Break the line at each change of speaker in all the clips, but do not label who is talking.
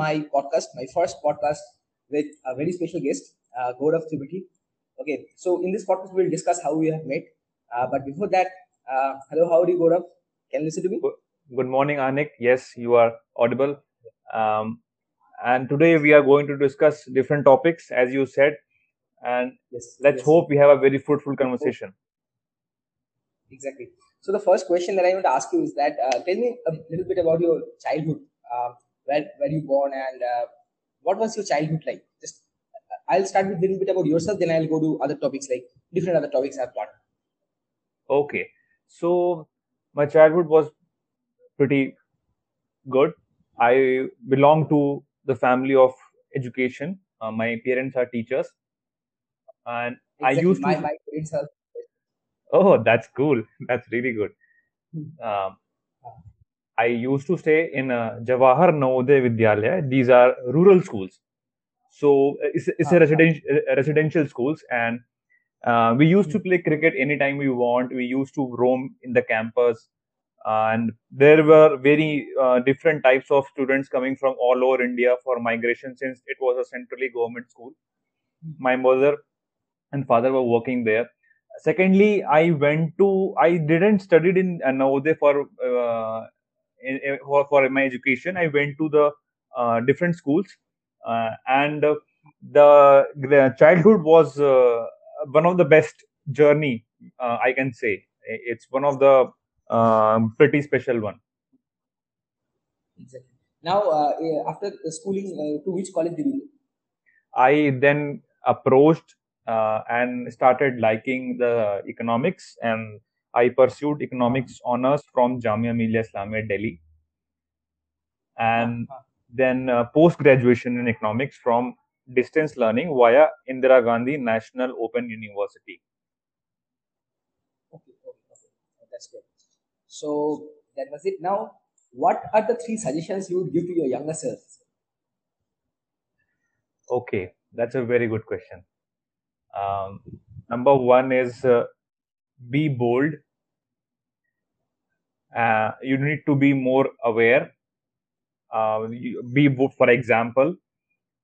my podcast, my first podcast with a very special guest, uh, Gaurav Tripathi. Okay, so in this podcast, we'll discuss how we have met. Uh, but before that, uh, hello, how are you, Gaurav? Can you listen to me?
Good morning, Anik. Yes, you are audible. Um, and today we are going to discuss different topics, as you said. And
Yes.
let's
yes.
hope we have a very fruitful conversation.
Exactly. So the first question that I want to ask you is that uh, tell me a little bit about your childhood. Uh, where where you born and uh, what was your childhood like? Just I'll start with a little bit about yourself, then I'll go to other topics like different other topics I've got.
Okay. So my childhood was pretty good. I belong to the family of education. Uh, my parents are teachers. And I
Exactly.
used
My
to
my parents are
Oh, that's cool. That's really good. Um, I used to stay in uh, Jawahar Navodaya Vidyalaya. These are rural schools. So uh, it's, it's a
Ah,
residential residential schools, and uh, we used to play cricket anytime we want. We used to roam in the campus, and there were very uh, different types of students coming from all over India for migration since it was a centrally government school. My mother and father were working there. Secondly, I went to I didn't studied in uh, Navodaya for uh, for, for my education. I went to the uh, different schools, uh, and the the childhood was uh, one of the best journey uh, I can say. It's one of the um, pretty special one.
exactly. Now uh, eh, after schooling, uh, to which college did you go?
I then approached uh, and started liking the economics, and I pursued economics honors from Jamia Millia Islamia Delhi, and
ah.
then uh, post graduation in economics from distance learning via Indira Gandhi National Open University.
Okay, okay, okay. That's good. So that was it. Now, what are the three suggestions you would give to your younger self?
Okay, that's a very good question. Um, number one is uh, be bold. Uh, you need to be more aware. Uh, be, for example,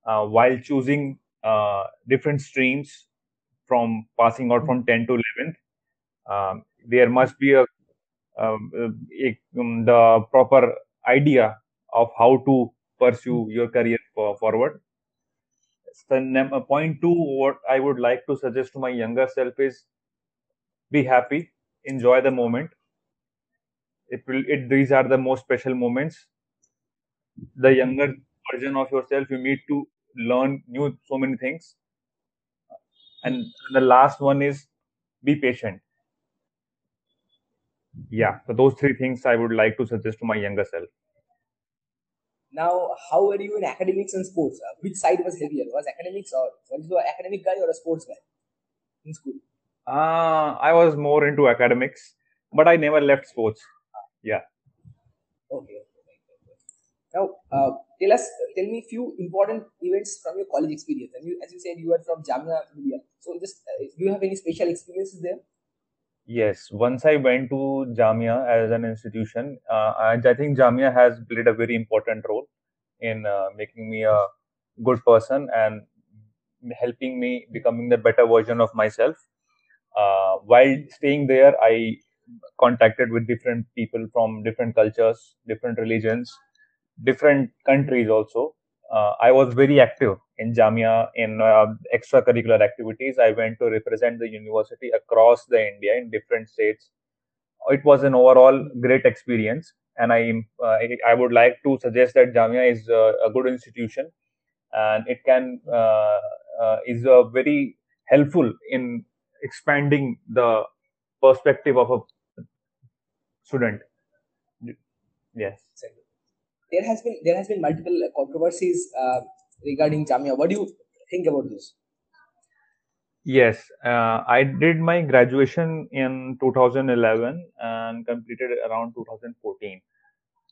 uh, while choosing uh, different streams from passing out from 10 to 11th, um, there must be a, um, a- um, the proper idea of how to pursue your career for, forward. So, uh, point two, what I would like to suggest to my younger self is be happy, enjoy the moment. It will. It these are the most special moments. The younger version of yourself, you need to learn new so many things. And the last one is be patient. Yeah, so those three things I would like to suggest to my younger self.
Now, how were you in academics and sports? Uh, which side was heavier? Was academics or was you an academic guy or a sports guy in school?
Uh, I was more into academics, but I never left sports. Yeah.
Okay. Now, uh, tell us, tell me a few important events from your college experience. And you, as you said, you are from Jamia Millia. So, just uh, do you have any special experiences there?
Yes, once I went to Jamia as an institution, uh, and I think Jamia has played a very important role in uh, making me a good person and helping me becoming the better version of myself. Uh, while staying there, I contacted with different people from different cultures, different religions, different countries also. Uh, I was very active in Jamia in uh, extracurricular activities. I went to represent the university across the India in different states. It was an overall great experience, and I uh, I, would like to suggest that Jamia is uh, a good institution, and it can uh, uh, is uh, very helpful in expanding the perspective of a student. Yes.
There has been there has been multiple controversies uh, regarding Jamia. What do you think about this?
Yes, uh, I did my graduation in 2011 and completed around 2014.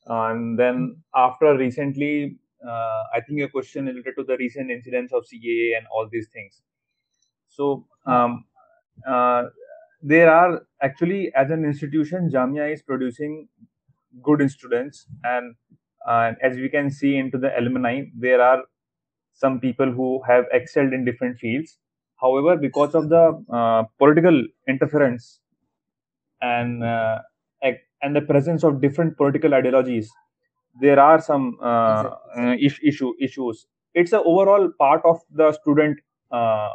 And then after recently, uh, I think your question related to the recent incidents of CAA and all these things. So um, uh, there are actually, as an institution, Jamia is producing good students and and as we can see into the alumni, there are some people who have excelled in different fields. However, because of the uh, political interference and uh, and the presence of different political ideologies, there are some uh, uh issue issues. It's an overall part of the student uh,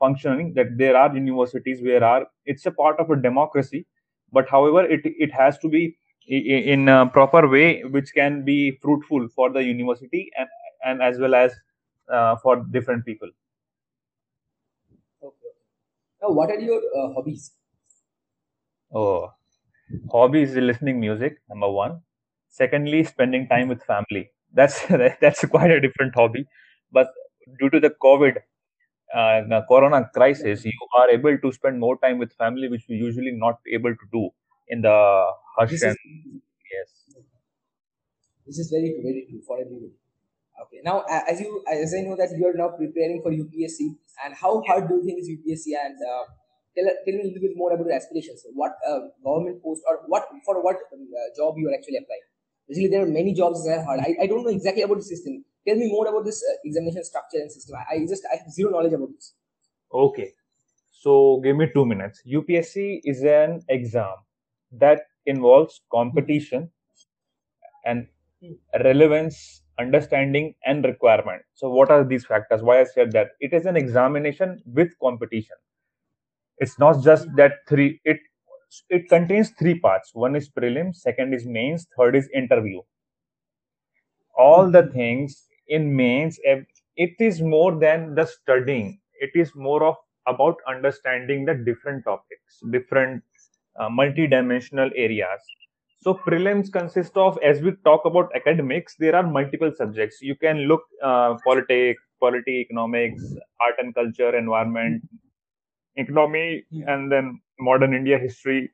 functioning that there are universities where are it's a part of a democracy, but however, it it has to be in a proper way which can be fruitful for the university and, and as well as uh, for different people.
Okay. Now what are your uh, hobbies?
Oh hobbies listening music number one. Secondly spending time with family. That's that's quite a different hobby but due to the covid uh, the corona crisis you are able to spend more time with family which we usually not able to do in the hush
this
and
is,
yes.
This is very very true. For everybody okay. Now as you as i know that you are now preparing for upsc and how hard do you think is upsc and uh, tell, tell me a little bit more about your aspirations. What uh, government post or what for what uh, job you are actually applying? Basically there are many jobs that are hard. I, I don't know exactly about the system tell me more about this uh, examination structure and system I, I just i have zero knowledge about this
okay so give me two minutes upsc is an exam that involves competition and relevance, understanding, and requirement. So, what are these factors? Why I said that it is an examination with competition. It's not just that three. It it contains three parts. One is prelim, second is mains, third is interview. All the things in mains, it is more than the studying. It is more of about understanding the different topics, different uh, multi-dimensional areas. So prelims consist of as we talk about academics there are multiple subjects. You can look uh, politics polity economics art and culture environment economy and then modern india history.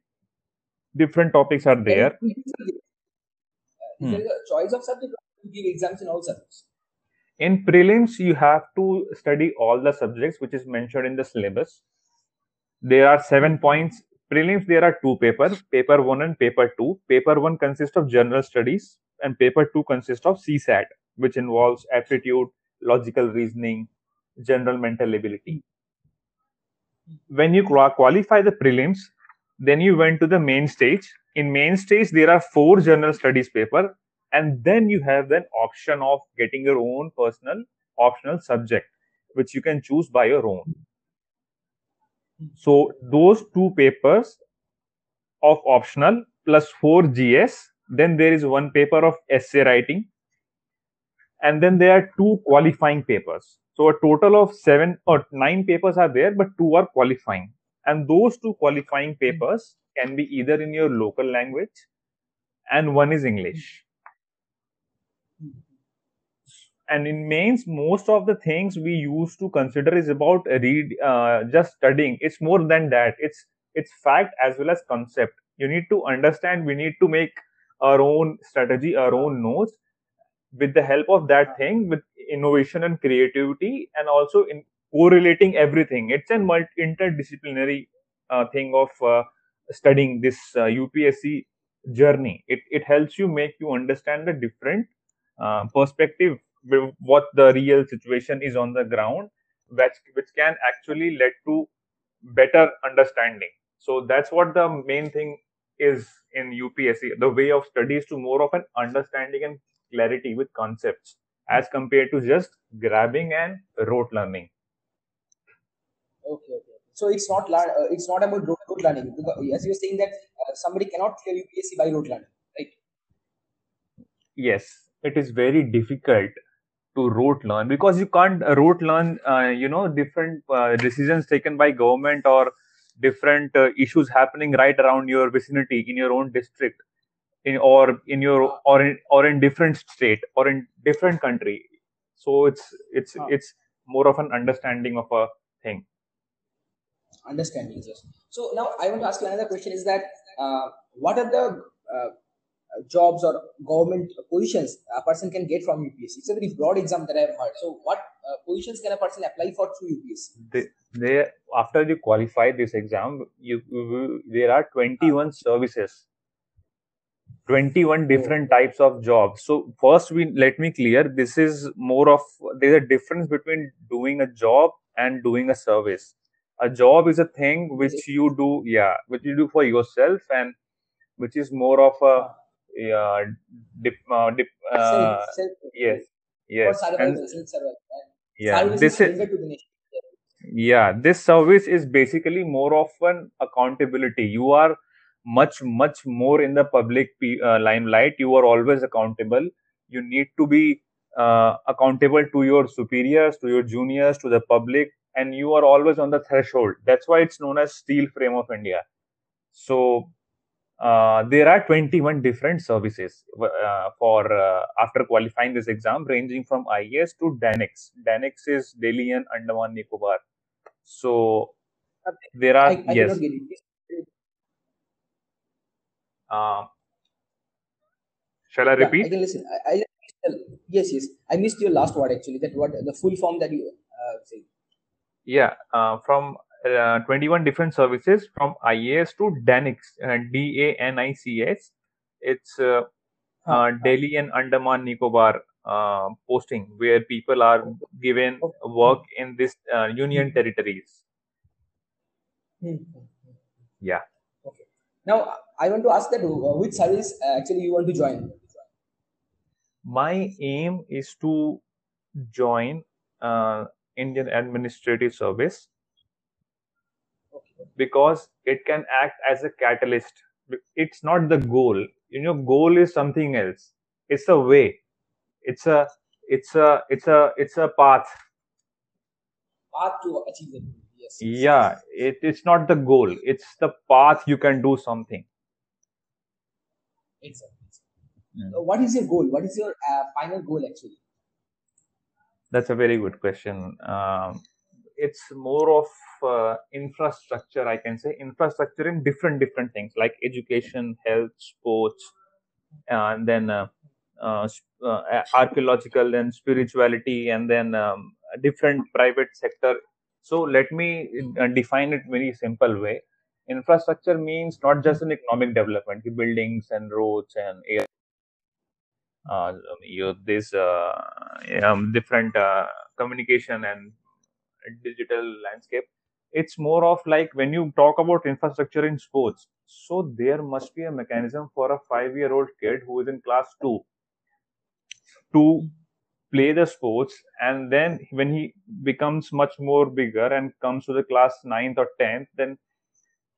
Different topics are there.
Is there a choice of subject to give exams in all subjects
in prelims you have to study all the subjects which is mentioned in the syllabus. There are seven points. Prelims there are two papers paper 1 and paper 2 paper 1 consists of general studies and paper 2 consists of csat which involves aptitude logical reasoning general mental ability. When you qualify the prelims then you went to the main stage. In main stage there are four general studies paper and then you have an option of getting your own personal optional subject which you can choose by your own so those two papers of optional plus 4 GS, then there is one paper of essay writing, and then there are two qualifying papers. So a total of seven or nine papers are there, but two are qualifying. And those two qualifying papers can be either in your local language and one is English and in mains most of the things we used to consider is about read uh, just studying. It's more than that. It's it's fact as well as concept. You need to understand. We need to make our own strategy our own notes. With the help of that thing with innovation and creativity and also in correlating everything. It's an multi interdisciplinary uh, thing of uh, studying this uh, upsc journey. It, it helps you make you understand the different uh, perspective what the real situation is on the ground which which can actually lead to better understanding. So that's what the main thing is in upsc the way of study is to more of an understanding and clarity with concepts as compared to just grabbing and rote learning.
Okay okay. So it's not uh, it's not about rote, rote learning. Because as you're saying that uh, somebody cannot clear upsc by rote learning right?
Yes it is very difficult to rote learn because you can't rote learn uh, you know different uh, decisions taken by government or different uh, issues happening right around your vicinity in your own district in, or in your or in or in different state or in different country. So it's it's oh. it's more of an understanding of a thing.
Understanding yes. So now i want to ask you another question is that uh, what are the uh, jobs or government positions a person can get from UPSC. It's a very broad exam that I have heard. So, what uh, positions can a person apply for through UPSC?
They, they after you qualify this exam, you, you there are 21 services 21 different types of jobs so first we let me clear this is more of there's a difference between doing a job and doing a service a job is a thing which you do yeah which you do for yourself and which is more of a yeah dip, uh, dip, uh,
self, self,
yes yes. And yeah
Service
this
is
is
bigger to the nation.
yeah this service is basically more of an accountability. You are much much more in the public uh, limelight. You are always accountable. You need to be uh, accountable to your superiors to your juniors to the public and you are always on the threshold. That's why it's known as steel frame of india. So uh, there are 21 different services uh, for uh, after qualifying this exam ranging from IAS to DANICS. DANICS is Delhi and Andaman Nicobar. So there are
I, I
yes.
cannot get it. Please,
Uh, shall I
Yeah, I
repeat?
can listen. I, I yes, yes. I missed your last word actually. That what the full form that you uh, say.
Yeah, uh, from uh, 21 different services from IAS to DANICS, uh, D A N I C S. It's uh, uh, Delhi and Andaman Nicobar uh, posting where people are given work in this uh, union territories.
Hmm, hmm, hmm.
Yeah.
Okay. Now I want to ask that uh, which service uh, actually you want to join?
My aim is to join uh, Indian Administrative Service. Because it can act as a catalyst. It's not the goal. You know, goal is something else. It's a way. It's a it's a it's a it's a path.
Path to achieve it. Yes.
Yeah, it, it's not the goal. It's the path you can do something.
Exactly.
Mm.
Uh, what is your goal? What is your uh, final goal actually?
That's a very good question. Um, it's more of uh, infrastructure, I can say, infrastructure in different different things like education, health, sports, and then uh, uh, uh, archaeological, and spirituality, and then um, different private sector. So let me uh, define it very simple way. Infrastructure means not just an economic development, buildings and roads and air uh, you this uh, um, different uh, communication and digital landscape. It's more of like when you talk about infrastructure in sports so there must be a mechanism for a 5 year old kid who is in class 2 to play the sports and then when he becomes much more bigger and comes to the class 9th or 10th then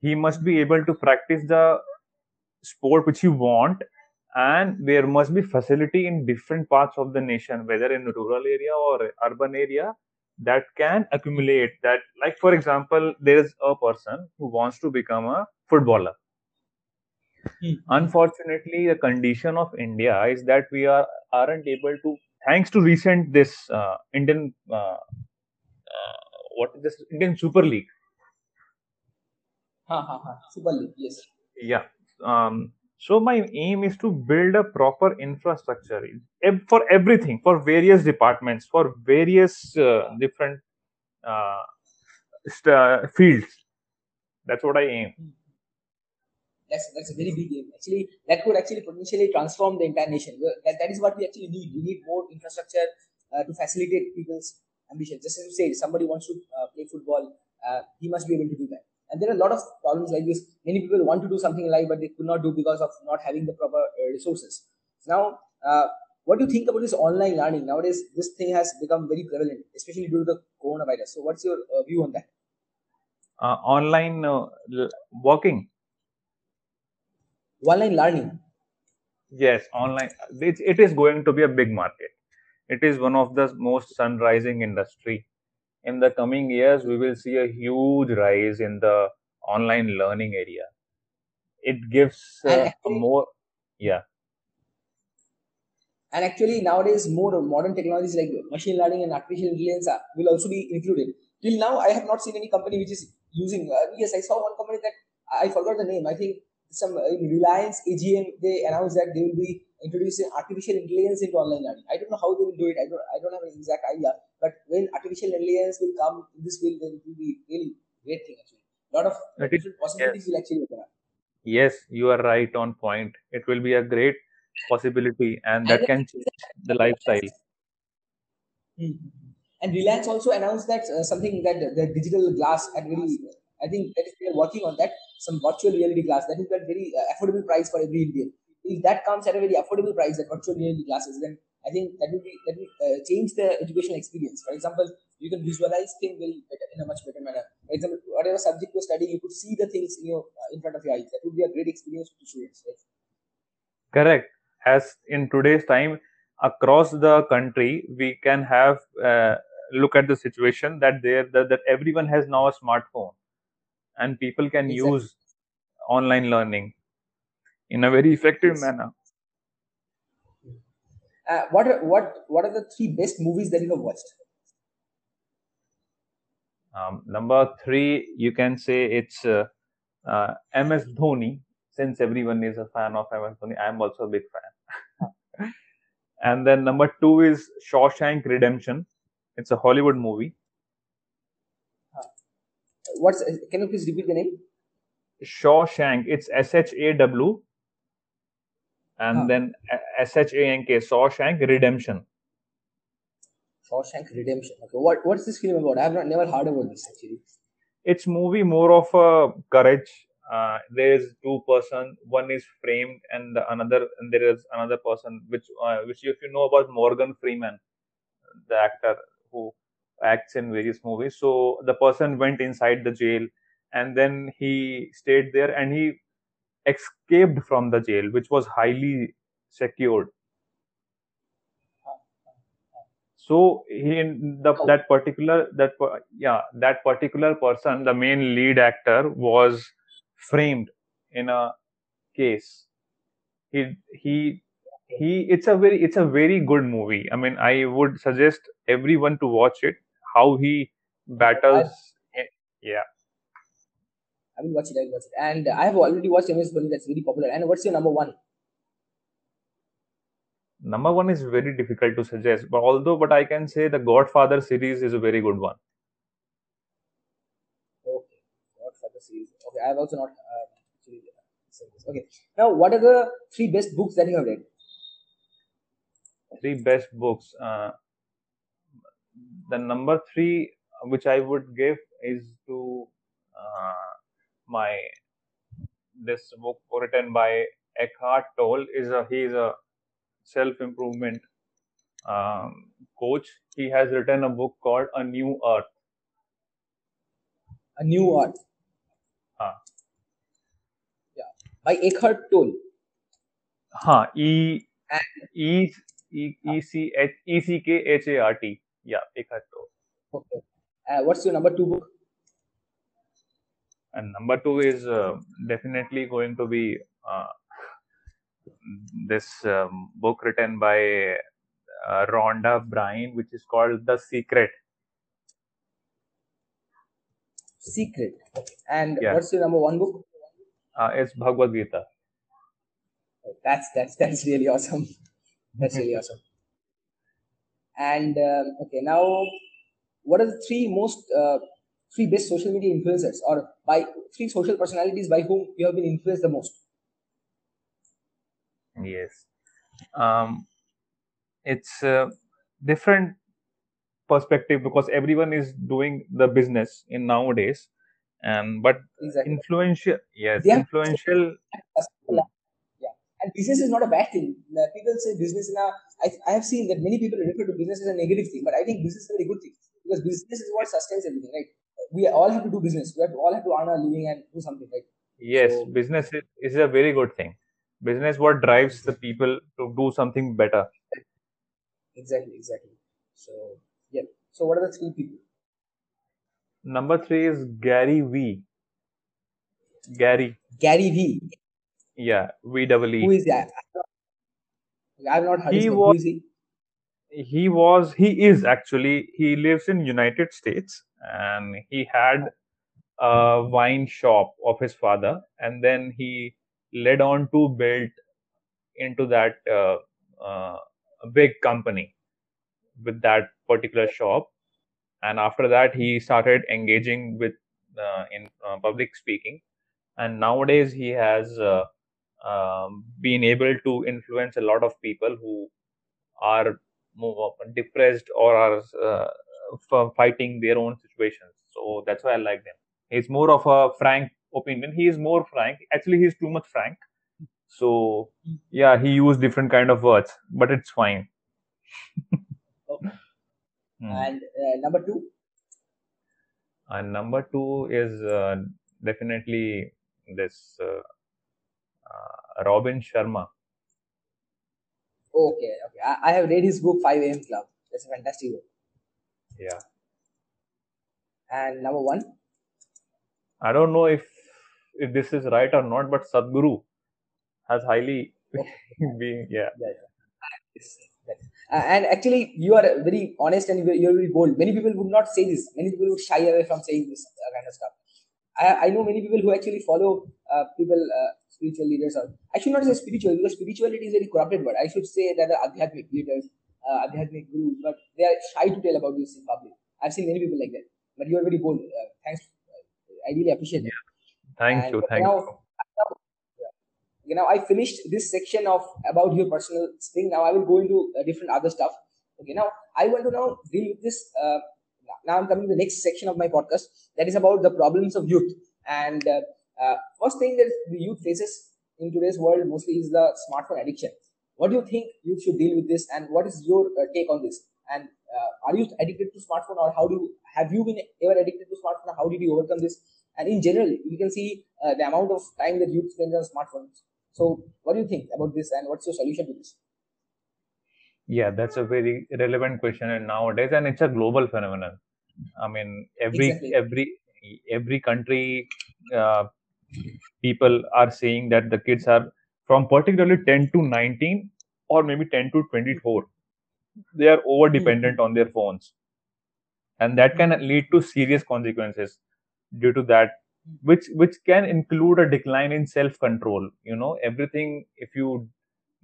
he must be able to practice the sport which you want and there must be facility in different parts of the nation whether in rural area or urban area that can accumulate that like for example there is a person who wants to become a footballer
Hmm.
unfortunately the condition of india is that we are aren't able to thanks to recent this uh, indian uh, uh, what is this indian super league
Ha ha ha. Super League. Yes.
yeah um so my aim is to build a proper infrastructure for everything for various departments for various uh, different uh, st- uh, fields that's what i aim
That's that's a very big aim. Actually, that could actually potentially transform the entire nation. That, that is what we actually need. We need more infrastructure uh, to facilitate people's ambition. Just as you said, somebody wants to uh, play football, uh, he must be able to do that. And there are a lot of problems like this. Many people want to do something in life, but they could not do because of not having the proper uh, resources. Now, uh, what do you think about this online learning? Nowadays, this thing has become very prevalent, especially due to the coronavirus. So, what's your uh, view on that?
uh, online uh, working
Online learning.
yes online it, it is going to be a big market it is one of the most sunrising industry in the coming years we will see a huge rise in the online learning area it gives uh,
actually-
more yeah
And actually, nowadays, more modern technologies like machine learning and artificial intelligence are, will also be included. Till now, I have not seen any company which is using. Uh, yes, I saw one company that I forgot the name. I think some uh, in Reliance AGM they announced that they will be introducing artificial intelligence into online learning. I don't know how they will do it. I don't. I don't have an exact idea. But when artificial intelligence will come in this field, then it will be really great thing actually. A lot of
It is-
different possibilities will actually open up.
Yes, you are right on point. It will be a great possibility, and that can change the lifestyle.
Hmm. And Reliance also announced that uh, something that the digital glass at very, I think that they are working on that some virtual reality glass that is at very uh, affordable price for every Indian. If that comes at a very affordable price, that virtual reality glasses, then I think that will be that will uh, change the educational experience. For example, you can visualize things very better in a much better manner. For example, whatever subject you're studying, you could see the things in your uh, in front of your eyes. That would be a great experience to students. Right?
Correct. As in today's time, across the country, we can have uh, look at the situation that there that, that everyone has now a smartphone, and people can
Exactly.
use online learning in a very effective
Yes.
manner.
Uh, what are, what what are the three best movies that you have watched?
Um, number three, you can say it's uh, uh, MS Dhoni. Since everyone is a fan of MS Dhoni, I am also a big fan. and then number two is Shawshank Redemption. It's a Hollywood movie.
What's can you please repeat the name?
Shawshank. It's S H A W, and
Huh.
then S H A N K. Shawshank Redemption.
Shawshank Redemption. Okay, what what's this film about? I have not never heard about this actually.
It's movie more of a courage. Uh, there is two person. One is framed, and the another, and there is another person. Which, uh, which if you know about Morgan Freeman, the actor who acts in various movies. So the person went inside the jail, and then he stayed there, and he escaped from the jail, which was highly secured. So he the
Oh.
that particular that yeah that particular person, the main lead actor, was framed in a case. He he he. It's a very it's a very good movie. I mean, I would suggest everyone to watch it. How he battles. Yeah.
I will watch it. I will watch it. And I have already watched MS Dhoni. That's very popular. And what's your number one?
Number one is very difficult to suggest, but although, but I can say the Godfather series is a very good one.
Okay, Godfather series. Okay, I have also not uh, actually said this. Okay, now what are the three best books that you have read?
Three best books. Uh, the number three, which I would give, is to uh, my this book written by Eckhart Tolle. Is a he is a self improvement um, coach. He has written a book called A New Earth.
A New Art.
Huh.
Yeah, by Eckhart Tolle.
Huh. E E E E C H E C K H A R T. Yeah, Eckhart Tolle.
Okay. Uh, what's your number two book?
And number two is uh, definitely going to be uh, this um, book written by uh, Rhonda Bryan, which is called The Secret.
Secret. And
Yeah.
what's your number one book?
Uh, it's Bhagavad Gita.
That's that's that's really awesome. That's really awesome. And um, okay, now what are the three most uh, three best social media influencers, or by three social personalities by whom you have been influenced the most?
Yes. Um, it's a different perspective because everyone is doing the business in nowadays, and but
Exactly.
influential, yes,
They
influential.
Yeah, and business is not a bad thing. People say business in a. I, I have seen that many people refer to business as a negative thing, but I think business is a very good thing because business is what sustains everything, right? We all have to do business. We have to, all have to earn a living and do something, right?
Yes,
So-
business is, is a very good thing. Business what drives the people to do something better.
Exactly, exactly. So yeah. So what are the three people?
Number three is Gary V. Gary,
Gary V.
yeah, V double E.
is that? I have not heard
He was-
Who he?
He was, he is actually, he lives in United States, and he had a wine shop of his father, and then he led on to build into that uh, uh, big company with that particular shop, and after that he started engaging with uh, in uh, public speaking. And nowadays he has uh, um, been able to influence a lot of people who are depressed or are uh, fighting their own situations. So that's why I like them. He's more of a frank opinion. He is more frank. Actually, he's too much frank. So yeah, he used different kind of words, but it's fine.
okay. Hmm. And uh, number two.
And number two is uh, definitely this uh, uh, Robin Sharma.
Okay, okay. I, I have read his book 5 a.m. Club. That's a fantastic book.
Yeah.
And number one.
I don't know if if this is right or not, but Sadhguru has highly okay. been yeah. yeah,
yeah. Uh, and actually, you are very honest and you're very bold. Many people would not say this. Many people would shy away from saying this uh, kind of stuff. I, I know many people who actually follow uh, people, uh, spiritual leaders, or actually not say spiritual because spirituality is a very corrupted word. I should say that the adhyatmic leaders, uh, adhyatmic gurus, but they are shy to tell about this in public. I've seen many people like that. But you are very bold. Uh, thanks. I really appreciate it.
Thank and you. Thank now, you
you know i finished this section of about your personal thing now i will go into uh, different other stuff okay now i want to now deal with this uh, now i'm coming to the next section of my podcast that is about the problems of youth and uh, uh, first thing that the youth faces in today's world mostly is the smartphone addiction what do you think you should deal with this and what is your uh, take on this and uh, are you addicted to smartphone or how do you have you been ever addicted to smartphone how did you overcome this and in general you can see the amount of time that youth spends on smartphones so, what do you think about this, and what's your solution to this?
Yeah, that's a very relevant question, and nowadays, and it's a global phenomenon. I mean, every exactly. every every country, uh, people are saying that the kids are from particularly 10 to 19 or maybe 10 to 24 they are over dependent mm-hmm. on their phones. And that can lead to serious consequences due to that which which can include a decline in self control you know everything if you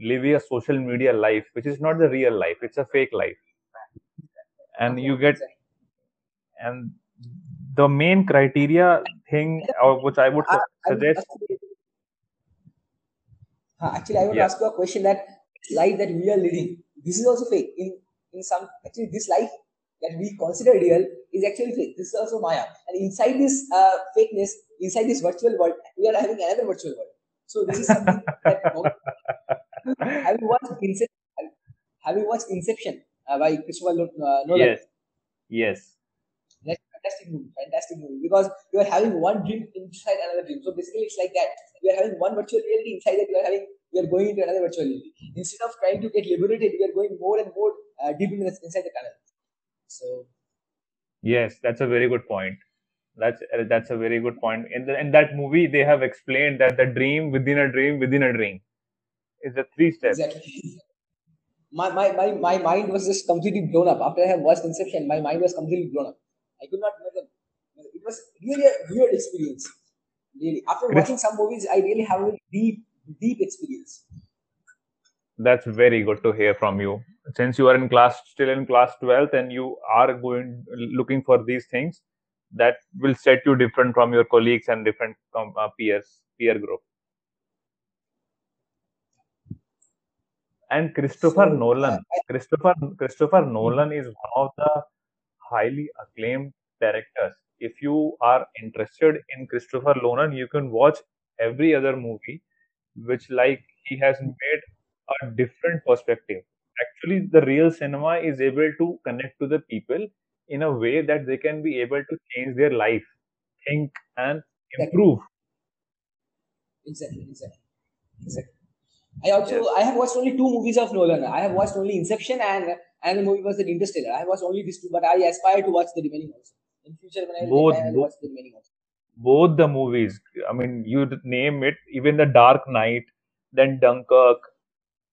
live a social media life which is not the real life it's a fake life. And you get and the main criteria thing or which i would suggest
actually i would yeah. ask you a question that life that we are living this is also fake in in some actually this life that we consider real is actually fake. This is also Maya. And inside this uh, fakeness, inside this virtual world, we are having another virtual world. So this is something that have you watched Inception? Have you watched Inception uh, by Christopher uh, Nolan?
Yes. Yes.
Fantastic movie. Fantastic movie because you are having one dream inside another dream. So basically, it's like that. You are having one virtual reality inside that you are having. You are going into another virtual reality. Instead of trying to get liberated, you are going more and more uh, deep in the, inside the tunnel. So
yes, that's a very good point. That's that's a very good point. In the, in that movie, they have explained that the dream within a dream within a dream is the three steps.
Exactly. My, my, my, my mind was just completely blown up. After I have watched Inception, my mind was completely blown up. I could not remember. It was really a weird experience. Really. After watching some movies, I really have a deep, deep experience.
That's very good to hear from you since you are in class still in class 12th and you are going looking for these things that will set you different from your colleagues and different um, uh, peers peer group and christopher so, nolan christopher christopher nolan is one of the highly acclaimed directors. If you are interested in christopher nolan you can watch every other movie which like he has made a different perspective. Actually the real cinema is able to connect to the people in a way that they can be able to change their life think and improve.
Exactly exactly exactly. I also yes. I have watched only two movies of Nolan. I have watched only Inception and and the movie was the Interstellar. I watched only these two, but I aspire to watch the remaining also. In future, when I both, I watch the remaining also.
Both the movies. I mean, you name it. Even the Dark Knight, then Dunkirk,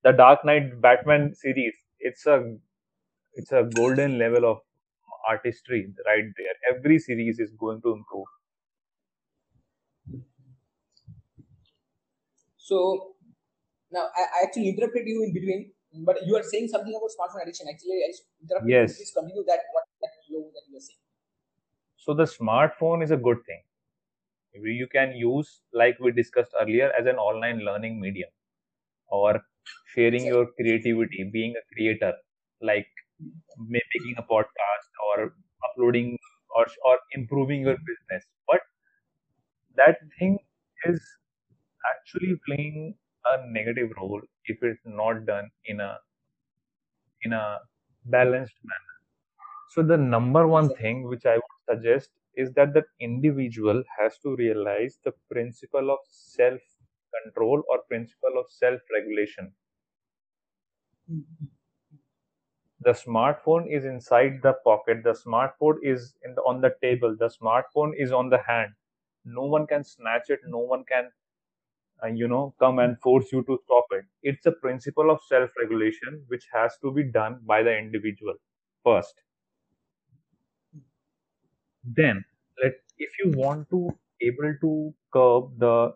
the Dark Knight Batman series, it's a it's a golden level of artistry right there. Every series is going to improve.
So now I, I actually interrupted you in between, but you are saying something about smartphone addiction. Actually, I interrupted
yes. you.
Please continue that what that you are saying.
So the smartphone is a good thing. you can use like we discussed earlier as an online learning medium or sharing your creativity being a creator like making a podcast or uploading or or improving your business but that thing is actually playing a negative role if it's not done in a in a balanced manner. So the number one thing which i would suggest is that the individual has to realize the principle of self control or principle of self regulation
Mhm.
the smartphone is inside the pocket. The smartphone is in the, on the table. The smartphone is on the hand. No one can snatch it. No one can uh, you know come and force you to stop it. It's a principle of self regulation which has to be done by the individual first. Then let if you want to able to curb the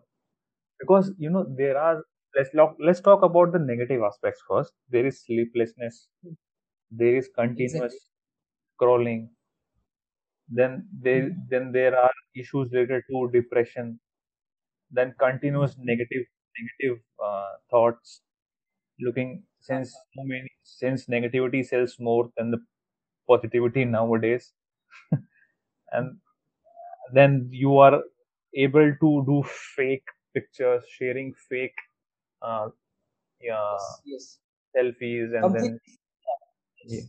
because you know there are let's talk let's talk about the negative aspects first. There is sleeplessness. There is continuous
Exactly.
scrolling then there
Mhm.
then there are issues related to depression then continuous negative negative uh, thoughts looking since so many since negativity sells more than the positivity nowadays and then you are able to do fake pictures sharing fake uh, yeah,
yes, yes.
selfies and then yeah,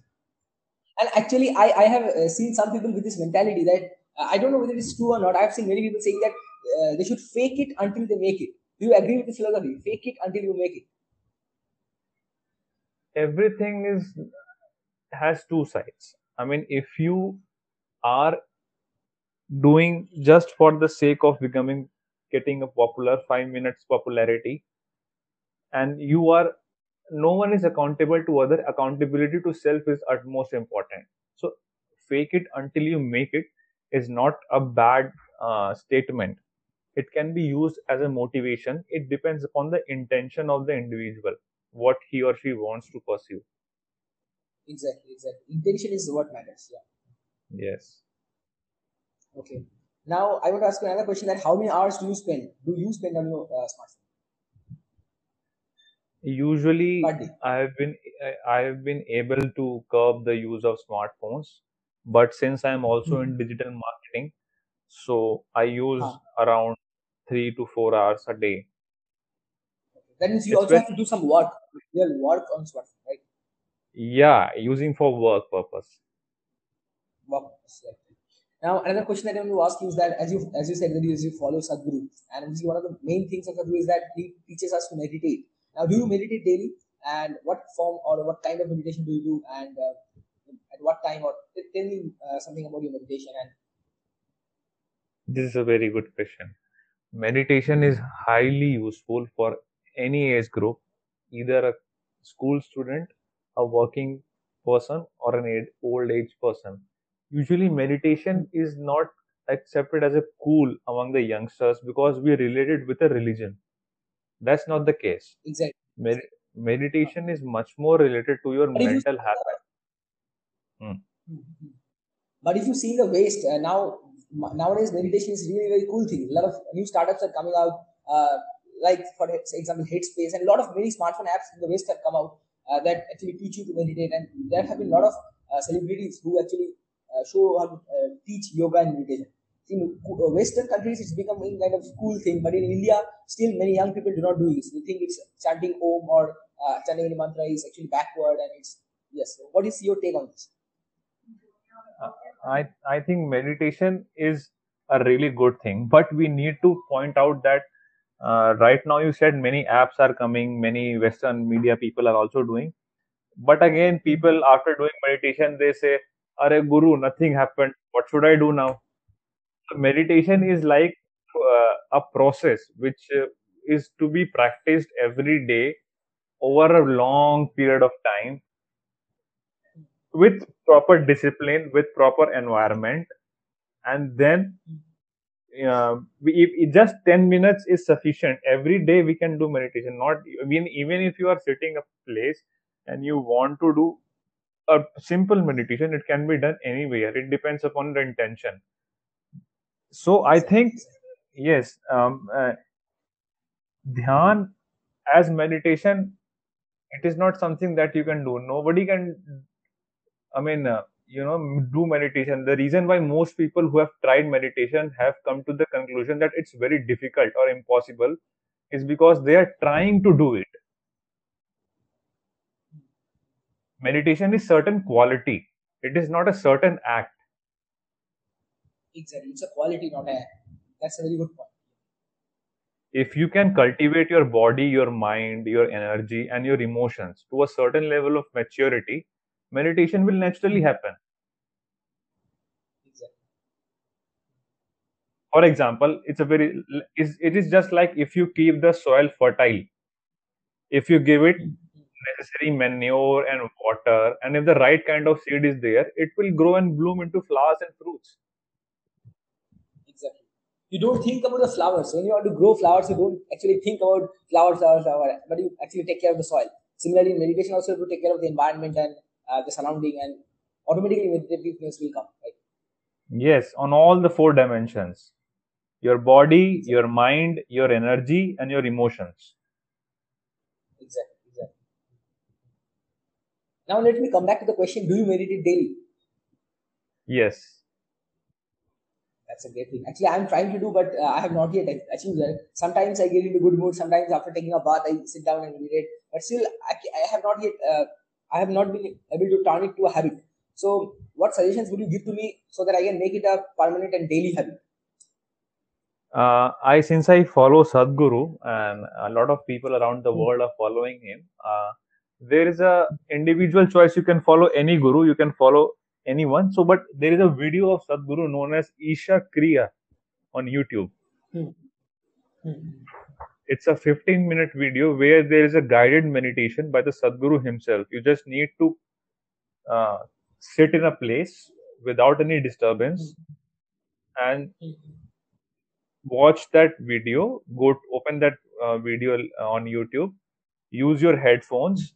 And actually, I, I have uh, seen some people with this mentality that uh, I don't know whether it's true or not. I've seen many people saying that uh, they should fake it until they make it. Do you agree with this philosophy? Fake it until you make it.
everything is has two sides i mean if you are doing just for the sake of becoming getting a popular 5 minutes popularity and you are no one is accountable to other accountability to self is utmost important so fake it until you make it is not a bad uh, statement it can be used as a motivation it depends upon the intention of the individual what he or she wants to pursue
Exactly, exactly. Intention is what matters. Yeah.
yes
Okay. Now I want to ask you another question: that how many hours do you spend? Do you spend on your uh, smartphone
usually i have been i have been able to curb the use of smartphones but since i am also in
Mhm.
digital marketing so i use
Huh.
around 3 to 4 hours a day
That means you
it's
also have to do some work, real work on smartphone, right?
yeah using for work purpose
Work. Right. Now another question that I want to ask you is that as you as you said that you, you follow Sadhguru, and obviously one of the main things of Sadhguru is that he teaches us to meditate. Now, do you meditate daily? And what form or what kind of meditation do you do? And uh, at what time? Or tell me uh, something about your meditation. And
this is a very good question meditation is highly useful for any age group either a school student a working person or an age, old age person. Usually meditation is not accepted as a cool among the youngsters because we relate it with a religion. That's not the case.
Exactly.
Med- meditation is much more related to your
But if you
mental habit. Hmm.
But if you see the waste uh, now nowadays meditation is really very cool thing. A lot of new startups are coming out, uh, like for example Headspace, and a lot of many smartphone apps in the West have come out uh, that actually teach you to meditate. And there have been a lot of uh, celebrities who actually uh, show how to uh, teach yoga and meditation. In uh, Western countries, it's becoming kind of cool thing, but in India, still many young people do not do this. They think it's chanting Om or chanting any mantra is actually backward, and it's yes. What is your take on this?
I I think meditation is a really good thing, but we need to point out that uh, right now you said many apps are coming, many Western media people are also doing. But again, people after doing meditation they say, "Are Guru, nothing happened. What should I do now?" So meditation is like uh, a process which uh, is to be practiced every day over a long period of time with proper discipline, with proper environment, and then uh, we, if, if just 10 minutes is sufficient every day we can do meditation not even even if you are sitting a place and you want to do a simple meditation it can be done anywhere it depends upon the intention so i think yes, um, uh, dhyan as meditation, it is not something that you can do. Nobody can. I mean, uh, you know, do meditation. The reason why most people who have tried meditation have come to the conclusion that it's very difficult or impossible is because they are trying to do it. Meditation is certain quality. It is not a certain act.
Exactly. It's a quality, not a. That's a very good point.
If you can cultivate your body, your mind, your energy, and your emotions to a certain level of maturity, meditation will naturally happen. For example, it's a very is it is just like if you keep the soil fertile, if you give it mm-hmm. necessary manure and water, and if the right kind of seed is there, it will grow and bloom into flowers and fruits.
Exactly. You don't think about the flowers. When you want to grow flowers, you don't actually think about flowers, flowers, flower, but you actually take care of the soil. Similarly, in meditation, also you to take care of the environment and uh, the surrounding, and automatically meditativeness will come. Right?
Yes, on all the four dimensions your body, your mind, your energy, and your emotions.
Exactly. Exactly. Now let me come back to the question: Do you meditate daily?
Yes.
That's a great thing. Actually, I'm trying to do, but uh, I have not yet achieved that. Sometimes I get into good mood. Sometimes after taking a bath, I sit down and meditate. But still, I, I have not yet. Uh, I have not been able to turn it to a habit. So, what suggestions would you give to me so that I can make it a permanent and daily habit?
Uh, I since I follow Sadhguru and a lot of people around the
Hmm.
world are following him. Uh, there is a individual choice. You can follow any guru. You can follow anyone. So, but there is a video of Sadhguru known as Isha Kriya on YouTube.
Hmm. Hmm.
It's a 15 minute video where there is a guided meditation by the Sadhguru himself. You just need to uh, sit in a place without any disturbance and watch that video. Go to, open that uh, video on YouTube. Use your headphones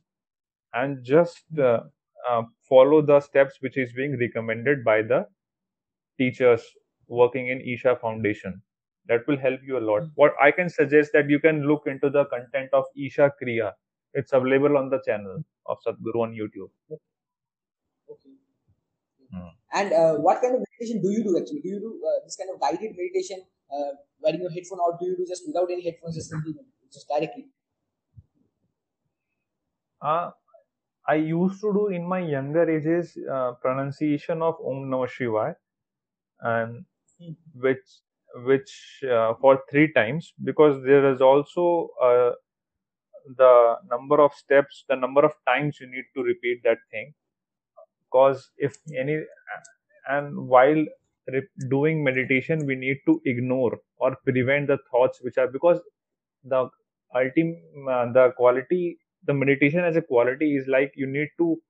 and just uh, uh, follow the steps which is being recommended by the teachers working in Isha Foundation. That will help you a lot. What I can suggest that you can look into the content of Isha Kriya. It's available on the channel of Sadhguru on YouTube.
Okay.
Hmm.
And uh, what kind of meditation do you do actually? Do you do uh, this kind of guided meditation uh, wearing your headphone, or do you do just without any headphones, just simply just directly?
Uh, I used to do in my younger ages uh, pronunciation of Om Namah Shivaya, and
Hmm.
which which uh, for three times because there is also uh, the number of steps, the number of times you need to repeat that thing. Because if any, and while doing meditation, we need to ignore or prevent the thoughts which are because the ultimate uh, the quality the meditation as a quality is like you need to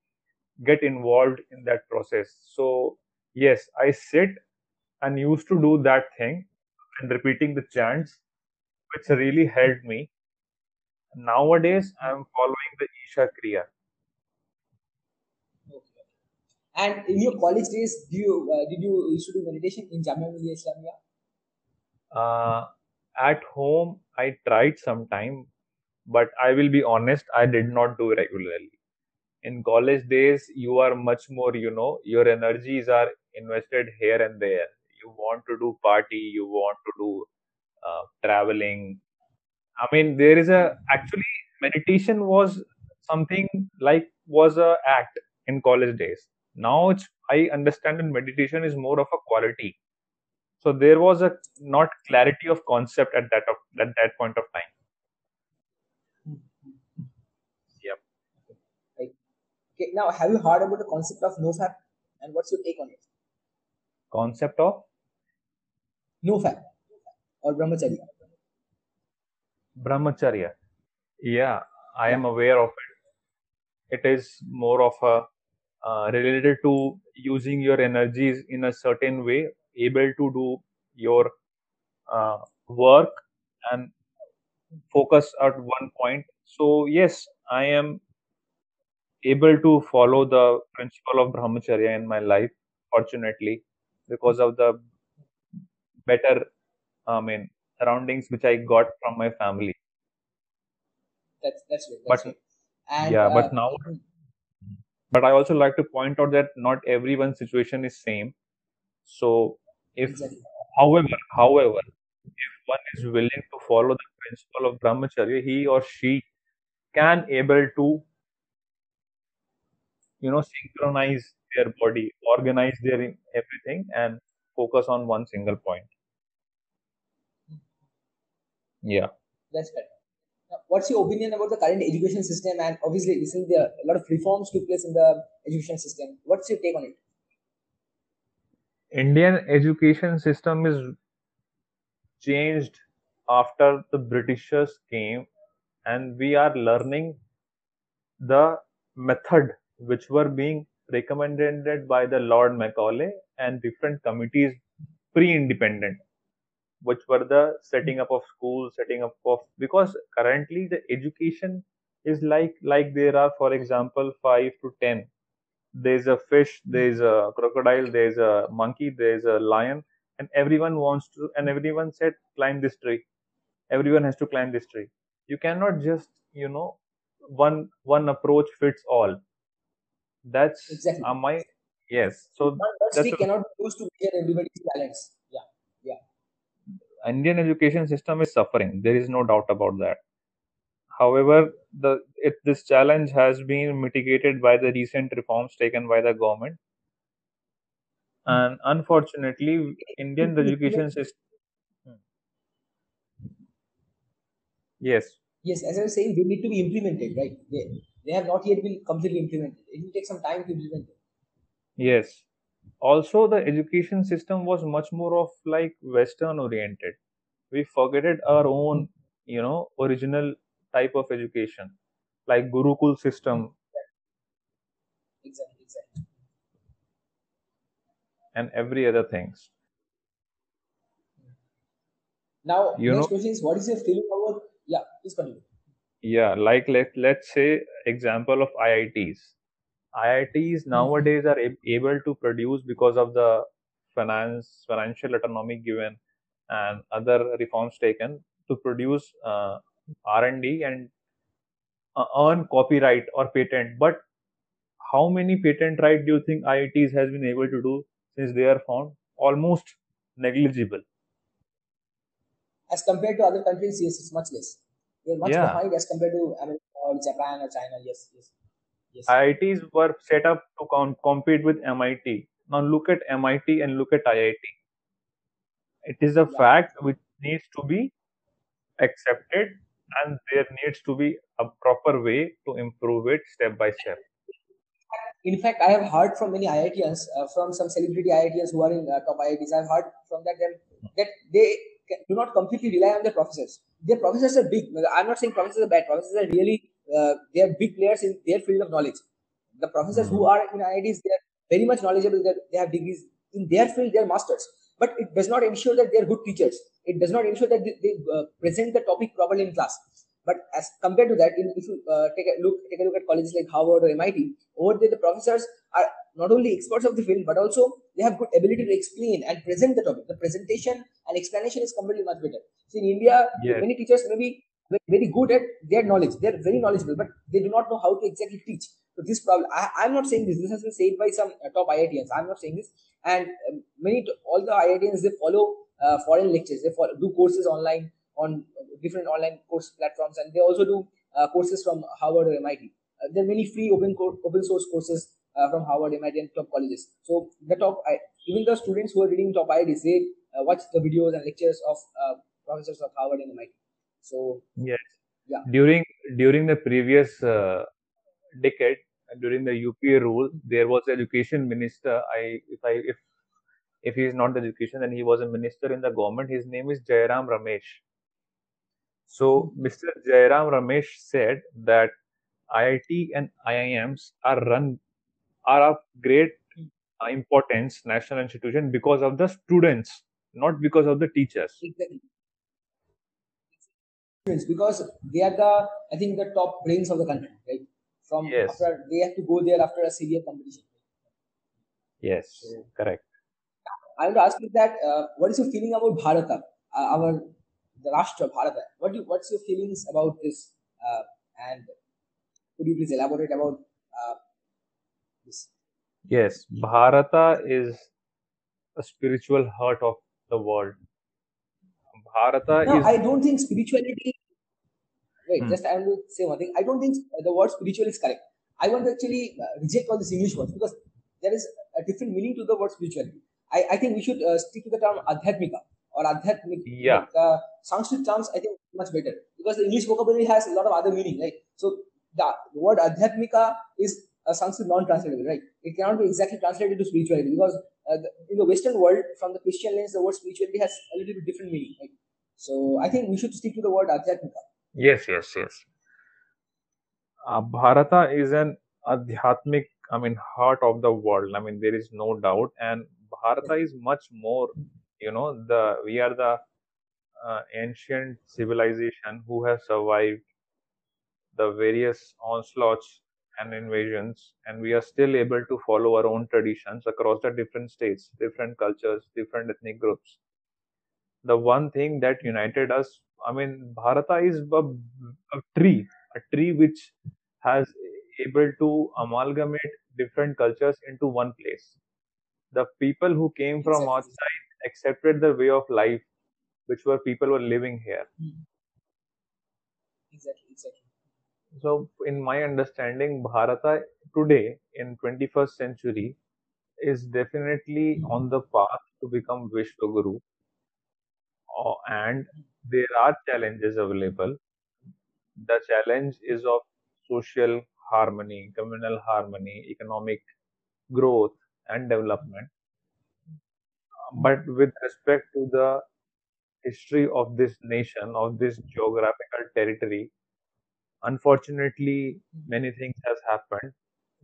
get involved in that process so yes i sit and used to do that thing and repeating the chants which really helped me nowadays i'm following the isha kriya
Okay. And in your college days, do you uh, did you used to do meditation in Jamia Millia Islamia?
uh, at home i tried sometime but i will be honest i did not do regularly in college days you are much more you know your energies are invested here and there you want to do party you want to do uh, traveling. I mean there is a actually meditation was something like was a act in college days. Now it's i understand that meditation is more of a quality. So there was a not clarity of concept at that of at that point of time. Yep.
Okay. Now, have you heard about the concept of nofap, and what's your take on it?
concept of
Nofap or brahmacharya.
brahmacharya. Yeah i am aware of it. It is more of a uh, related to using your energies in a certain way able to do your uh, work and focus at one point. So yes i am able to follow the principle of brahmacharya in my life fortunately because of the better i mean surroundings which I got from my family.
That's that's good. That's
But.
And
yeah,
uh,
but now, but I also like to point out that not everyone's situation is same. So if,
exactly.
however, however, if one is willing to follow the principle of brahmacharya, he or she can able to, you know, synchronize their body, organize their everything, and focus on one single point. Yeah.
That's. Now, what's your opinion about the current education system? And obviously, recently there a lot of reforms took place in the education system. What's your take on it?
Indian education system is changed after the Britishers came, and we are learning the method which were being recommended by the Lord Macaulay and different committees pre-independent, which were the setting up of schools, setting up of because currently the education is like like there are, for example, five to ten there's a fish, there's a crocodile, there's a monkey, there's a lion, and everyone wants to, and everyone said, climb this tree. Everyone has to climb this tree. You cannot just, you know, one one approach fits all. That's
Exactly.
uh, my yes. So
One one
that's
stick
a,
cannot be used to measure everybody's talents. Yeah, yeah.
Indian education system is suffering. There is no doubt about that. However, the it, this challenge has been mitigated by the recent reforms taken by the government, and unfortunately, Indian education system. Hmm. Yes,
Yes, as I was saying, they need to be implemented, right? They, they have not yet been completely implemented. It will take some time to implement it.
Yes. Also, the education system was much more of like Western oriented. We forgetted our own, you know, original type of education, like Gurukul system
Exactly, exactly.
and every other things.
Now,
You
next
know,
question is, what is your feeling about? Yeah, please continue.
yeah, like let let's say example of IITs. IITs nowadays are ab- able to produce because of the finance financial autonomy given and other reforms taken to produce uh, R&D and uh, earn copyright or patent. But how many patent right do you think IITs has been able to do since they are found? Almost negligible.
As compared to other countries, yes, it's much less. They're much
Yeah.
behind as compared to America or Japan or China. Yes, yes, yes.
IITs were set up to com- compete with MIT. Now look at MIT and look at IIT. It is a
Yeah.
fact which needs to be accepted and there needs to be a proper way to improve it step by step.
In fact, I have heard from many IITians, uh, from some celebrity IITians who are in uh, top IITs. I've heard from that them that they do not completely rely on their professors. Their professors are big. I'm not saying professors are bad. Professors are really uh, they are big players in their field of knowledge. The professors who are in IITs they are very much knowledgeable. That they have degrees in their field. They are masters. But it does not ensure that they are good teachers. It does not ensure that they, they uh, present the topic properly in class. But as compared to that, in, if you uh, take a look, take a look at colleges like Harvard or MIT, over there the professors are not only experts of the field, but also they have good ability to explain and present the topic. The presentation and explanation is completely much better. So in India, many teachers may be ve- very good at their knowledge. They are very knowledgeable, but they do not know how to exactly teach. So this problem, I, I'm not saying this. This has been said by some uh, top IITians. I'm not saying this. And um, many, all the IITians, they follow uh, foreign lectures. They follow, do courses online on different online course platforms, and they also do uh, courses from Harvard or MIT. Uh, there are many free open co- open source courses uh, from Harvard, MIT, and top colleges. So the top, I, even the students who are reading top IITs, they uh, watch the videos and lectures of uh, professors of Harvard and MIT. So
Yes.
Yeah.
During during the previous uh, decade, during the UPA rule, there was education minister. I if I if if he is not the education, then he was a minister in the government. His name is Jairam Ramesh. So Mr. Jairam Ramesh said that IIT and IIMs are run are of great importance, national institution because of the students, not because of the teachers.
exactly. Because they are the, I think, the top brains of the country, right? From
Yes.
after they have to go there after a severe competition.
Yes,
So-
correct.
I want to ask you that uh, what is your feeling about Bharata, uh, our the Rashtra Bharata. What do what's your feelings about this? Uh, and could you please elaborate about uh, this?
Yes, Bharata is a spiritual heart of the world. Bharata
No,
is
I don't think spirituality. Wait,
Hmm.
just I want to say one thing. I don't think the word spiritual is correct. I want to actually uh, reject all these English words because there is a different meaning to the word spirituality. I, I think we should uh, stick to the term adhyatmika or adhyatmik.
Yeah.
Uh, Sanskrit terms, I think, much better because the English vocabulary has a lot of other meaning, right? So the, the word adhyatmika is a Sanskrit non-translatable, right? It cannot be exactly translated to spirituality because uh, the, in the Western world, from the Christian lens, the word spirituality has a little bit different meaning, right? So I think we should stick to the word adhyatmika.
yes, yes, yes. Uh, Bharata is an adhyatmic, I mean, heart of the world. I mean, there is no doubt. And Bharata is much more, you know, the we are the uh, ancient civilization who have survived the various onslaughts and invasions, and we are still able to follow our own traditions across the different states, different cultures, different ethnic groups. The one thing that united us, I mean, Bharata is a, a tree, a tree which has able to amalgamate different cultures into one place. The people who came from outside accepted the way of life which were people were living here.
Exactly, exactly.
So, in my understanding, Bharata today in 21st century is definitely on the path to become Vishwaguru. Uh, and there are challenges available. The challenge is of social harmony, communal harmony, economic growth, and development. But with respect to the history of this nation, of this geographical territory, unfortunately, many things has happened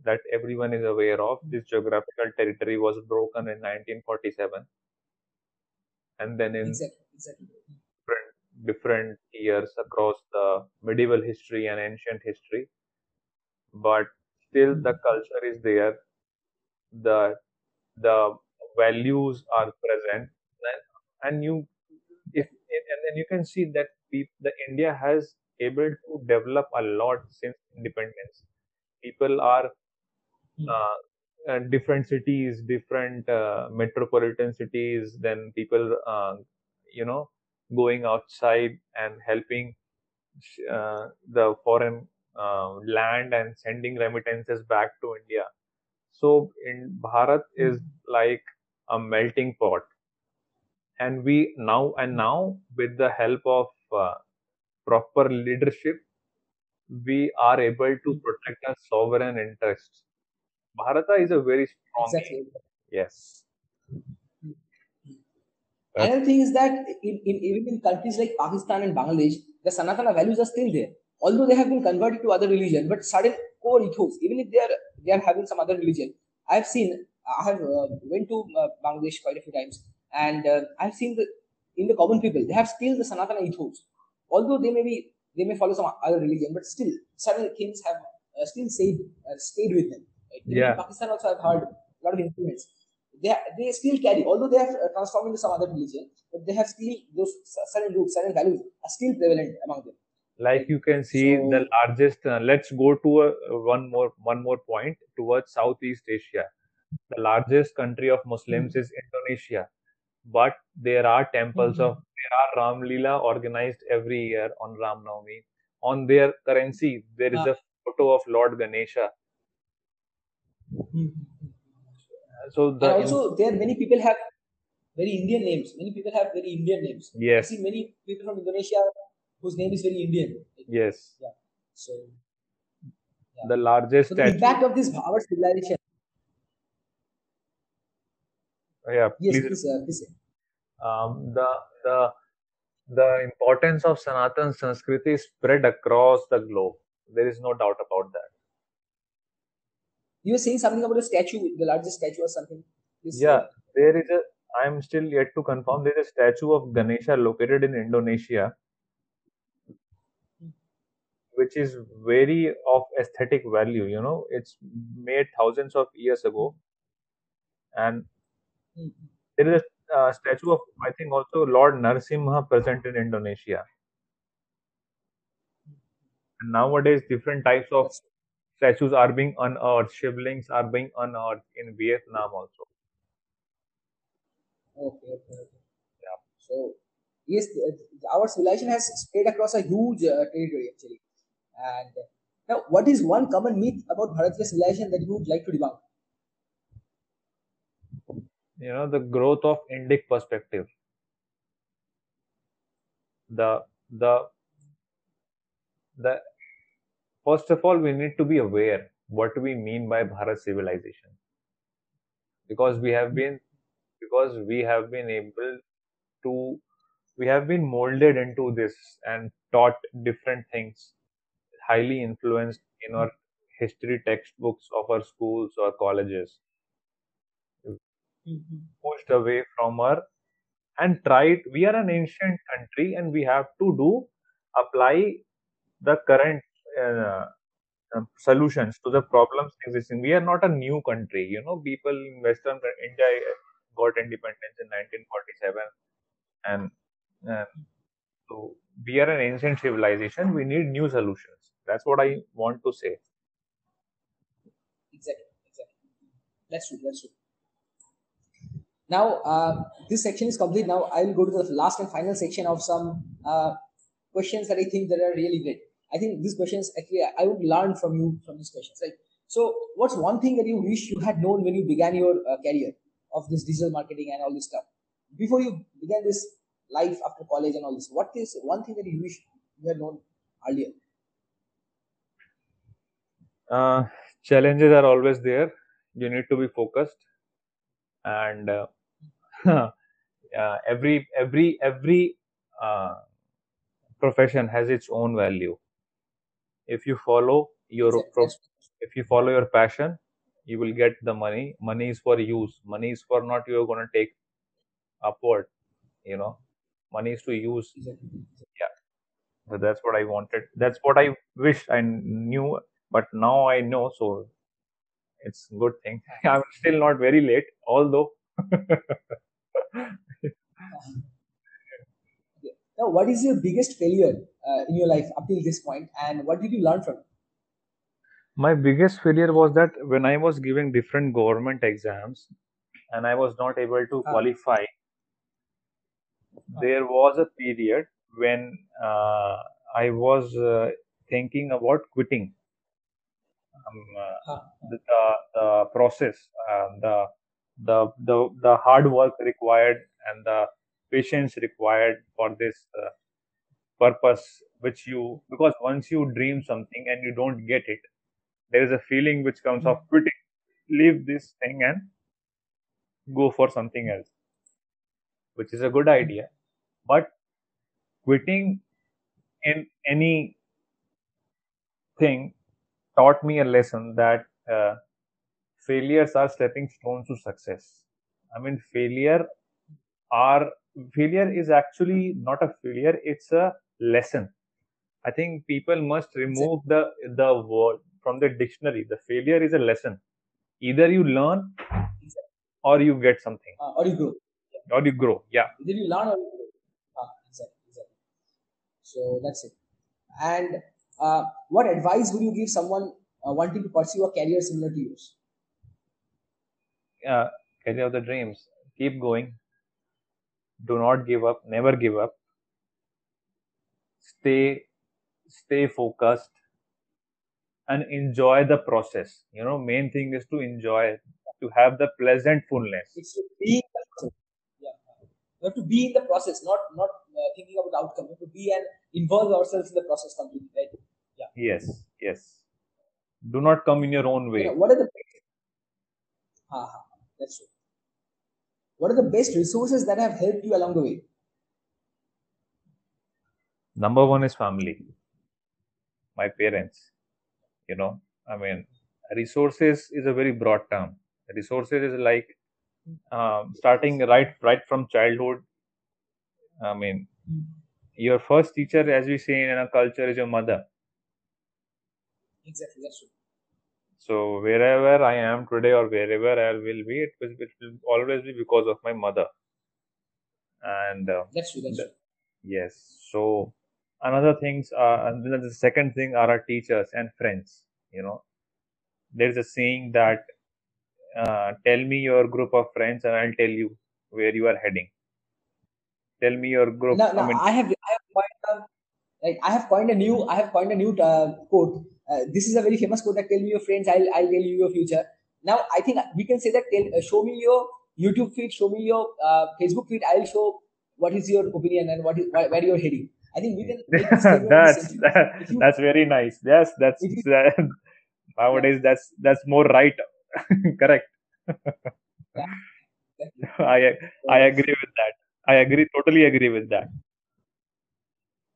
that everyone is aware of. This hmm. geographical territory was broken in 1947, and then in
Exactly, exactly.
different, different years across the medieval history and ancient history. But still, the hmm. culture is there. The the values are present, and, and you if and then you can see that peop, the India has able to develop a lot since independence. People are uh, uh, different cities, different uh, metropolitan cities, then people, uh, you know, going outside and helping uh, the foreign uh, land and sending remittances back to India. So, in Bharat is like a melting pot, and we now and now with the help of uh, proper leadership, we are able to protect our sovereign interests. Bharata is a very strong name.
Exactly.
Yes.
Another thing is that in, in even in countries like Pakistan and Bangladesh, the Sanatana values are still there. Although they have been converted to other religion, but certain core ethos, even if they are they are having some other religion, I have seen. I have uh, went to uh, Bangladesh quite a few times, and uh, I've seen the in the common people they have still the Sanatana ethos. Although they may be they may follow some other religion, but still certain things have uh, still stayed uh, stayed with them. Right?
Yeah.
In Pakistan also I've heard a lot of influence. They they still carry, although they have uh, transformed into some other religion, but they have still those certain roots, certain values are still prevalent among them.
Like you can see, the largest. Uh, let's go to a, one more one more point towards Southeast Asia. The largest country of Muslims is Indonesia, but there are temples of there are Ram Leela organized every year on Ram Navami. On their currency, there is
Ah.
a photo of Lord Ganesha. So the
and also, there many people have very Indian names. Many people have very Indian names. I
yes,
see many people from Indonesia whose name is very Indian.
yes, Yeah.
So,
the largest
so the impact of this our civilization.
Yeah,
Yes,
please
please, uh, please.
um, the the the importance of Sanatan Sanskriti is spread across the globe. There is no doubt about that.
You were saying something about a statue, the largest statue or something. Please,
Yeah, there is a. I am still yet to confirm. There is a statue of Ganesha located in Indonesia, which is very of aesthetic value. You know, it's made thousands of years ago, and there is a uh, statue of I think also Lord Narasimha present in Indonesia. And nowadays, different types of statues are being unearthed. Shivlings are being unearthed in Vietnam also.
Okay, okay, okay. Yeah. So yes, our civilization has spread across a huge uh, territory actually. And now, what is one common myth about Bharatiya civilization that you would like to debunk?
You know, the growth of Indic perspective. The the the first of all, we need to be aware what we mean by Bharat civilization, because we have been because we have been able to we have been molded into this and taught different things highly influenced in our history textbooks of our schools or colleges
Mm-hmm.
pushed away from our and tried we are an ancient country and we have to do apply the current uh, um, solutions to the problems existing we are not a new country you know people in western india got independence in 1947 and uh, so we are an ancient civilization we need new solutions that's what i want to say
Exactly, exactly. That's true, that's true. Now, uh, this section is complete. Now, I will go to the last and final section of some uh, questions that I think that are really great. I think these questions actually I would learn from you from these questions. Right. So, what's one thing that you wish you had known when you began your uh, career of this digital marketing and all this stuff before you began this life after college and all this? What is one thing that you wish you had known earlier?
uh, challenges are always there you need to be focused and uh, every every every uh, profession has its own value. If you follow your if you follow your passion you will get the money. Money is for use. Money is for not you're going to take upward you know. Money is to use.
Exactly.
so that's what i wanted. That's what i wish i knew but now i know so it's a good thing. I'm still not very late although
Okay. Now, what is your biggest failure uh, in your life up till this point, and what did you learn from it?
my biggest failure was that when i was giving different government exams and i was not able to
Ah.
qualify there was a period when uh, i was uh, thinking about quitting um, uh, the, the, the process uh, the, the the the hard work required and the patience required for this uh, purpose which you because once you dream something and you don't get it there is a feeling which comes of quitting leave this thing and go for something else which is a good idea. But quitting in any thing taught me a lesson that uh, failures are stepping stones to success i mean failure are failure is actually not a failure it's a lesson i think people must remove the the word from the dictionary the failure is a lesson either you learn or you get something
Uh, or you grow.
or you grow yeah
Either you learn or you grow. Ah, exactly, exactly. So that's it. And uh, what advice would you give someone uh, wanting to pursue a career similar to yours?
Uh, career of the dreams. Keep going. Do not give up. Never give up. Stay stay focused and enjoy the process. You know main thing is to enjoy to have the pleasantfulness
It's to be in the process. Yeah. We have to be in the process, not not uh, thinking about the outcome. We have to be and involve ourselves in the process completely, right? yeah.
Yes yes. Do not come in your own
You
way
what are the ha, that's true. What are the best resources that have helped you along the way?
number one is family my parents you know i mean resources is a very broad term resources is like um, starting right right from childhood i mean your first teacher as we say in our culture is your mother
Exactly, that's true.
So wherever i am today or wherever i will be it will, it will always be because of my mother and uh,
that's true. That's true.
yes so another things and then the second thing are our teachers and friends you know there's a saying that uh, tell me your group of friends and i'll tell you where you are heading tell me your group i mean
I have I have coined a, like I have coined a new I have coined a new uh, quote. Uh, this is a very famous quote that tell me your friends, I'll I'll tell you your future. Now I think we can say that tell, uh, show me your YouTube feed, show me your uh, Facebook feed. I'll show what is your opinion and what is where, where you're heading. I think we can make this statement on the
that's that,
you
that's very nice yes that's
if you
that,
yeah,
nowadays that's that's more right correct
yeah,
i i agree with that i agree totally agree with that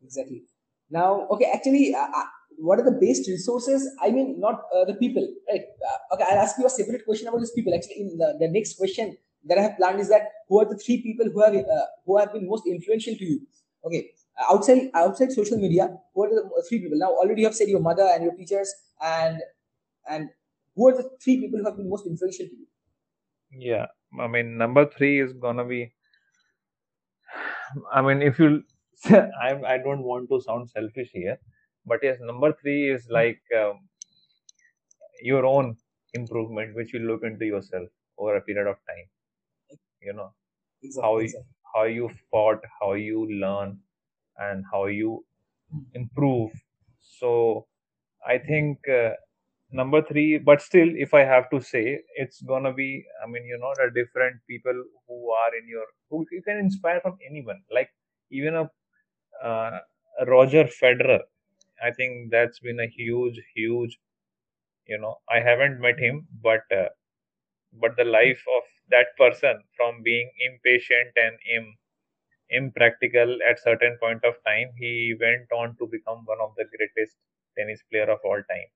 Exactly. Now, okay, actually, uh, uh, what are the best resources? I mean, not uh, the people, right? Uh, okay, I'll ask you a separate question about these people. Actually, in the, the next question that I have planned is that who are the three people who have uh, who have been most influential to you? Okay, outside outside social media, who are the three people? Now, already you have said your mother and your teachers, and and who are the three people who have been most influential to you?
yeah i mean number three is gonna be i mean if you i i don't want to sound selfish here but yes number three is like um, your own improvement which you look into yourself over a period of time you know? How you,
exactly.
how you fought how you learn and how you improve. So i think uh, number three but still if i have to say it's gonna be i mean you know the different people who are in your who you can inspire from anyone. Like even a uh, roger federer i think that's been a huge huge you know i haven't met him but uh, but the life of that person from being impatient and im impractical at certain point of time he went on to become one of the greatest tennis player of all time.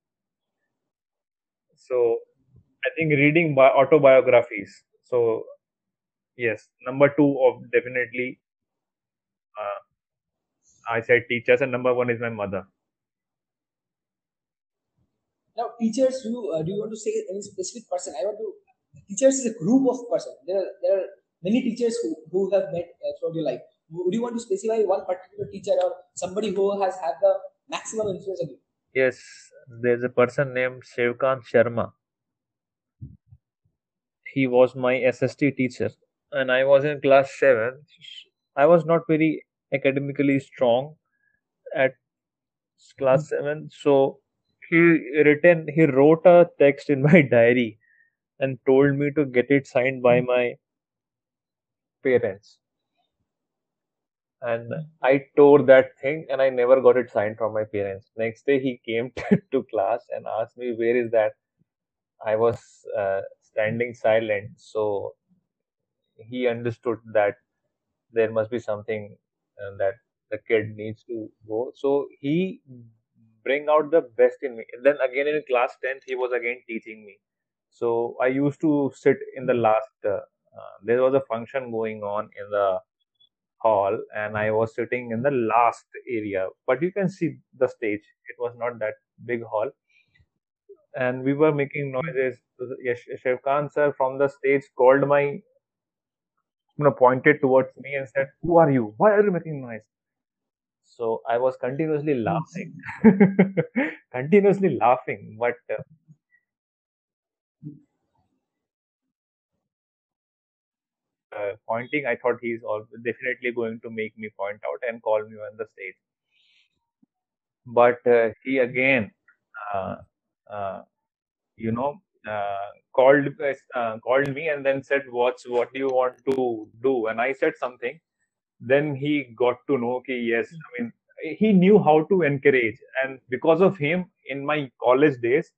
So i think reading bi- autobiographies so yes number two of definitely uh, i said teachers and number one is my mother
Now, teachers, do you, uh, do you want to say any specific person? I want to. Teachers is a group of person. There are there are many teachers who, who have met uh, throughout your life. Would you want to specify one particular teacher or somebody who has had the maximum influence on you?
yes there's a person named shivkant sharma he was my sst teacher and i was in class 7 i was not very academically strong at class 7 so he written he wrote a text in my diary and told me to get it signed by my parents. And i tore that thing and i never got it signed from my parents. Next day he came to class and asked me where is that? I was uh, standing silent. So he understood that there must be something uh, that the kid needs to go. So he bring out the best in me. And then again in class 10th he was again teaching me. So i used to sit in the last uh, uh, there was a function going on in the hall and i was sitting in the last area. But you can see the stage. It was not that big hall. And we were making noises. Yes Shivkant sir from the stage called my you know pointed towards me and said who are you? Why are you making noise so i was continuously laughing. Continuously laughing but uh, uh, pointing i thought he's all definitely going to make me point out and call me on the stage. But uh, he again uh, uh, you know uh, called uh, called me and then said what's what do you want to do? And i said something then he got to know okay yes i mean he knew how to encourage. And because of him in my college days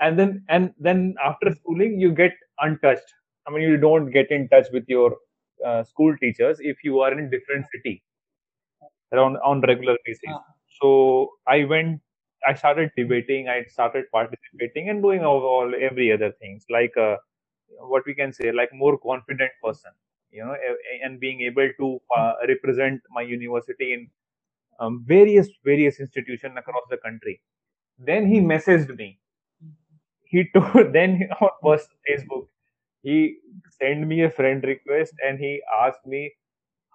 and then and then after schooling you get untouched. I mean you don't get in touch with your uh, school teachers if you are in different city around on regular basis.
Ah,
so i went i started debating i started participating and doing all, all every other things like uh, what we can say like more confident person you know and being able to uh, represent my university in um, various various institutions across the country then he messaged me he told then he- on personal facebook he sent me a friend request and he asked me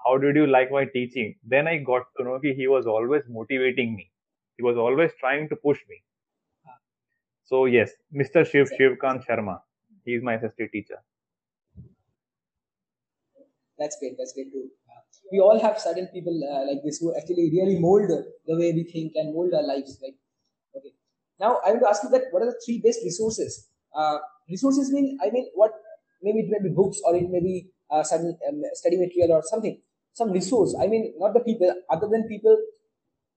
how did you like my teaching? Then I got to know that he was always motivating me. He was always trying to push me. So yes, Mr. Shiv Shivkant Sharma. He is my SST teacher.
That's great. That's great too. Uh, we all have certain people uh, like this who actually really mold the way we think and mold our lives. Right? Okay. Now I want to ask you that what are the three best resources? Uh, resources mean I mean what? Maybe it may be books or it may be uh, some um, study material or something. Some resource. I mean not the people. Other than people,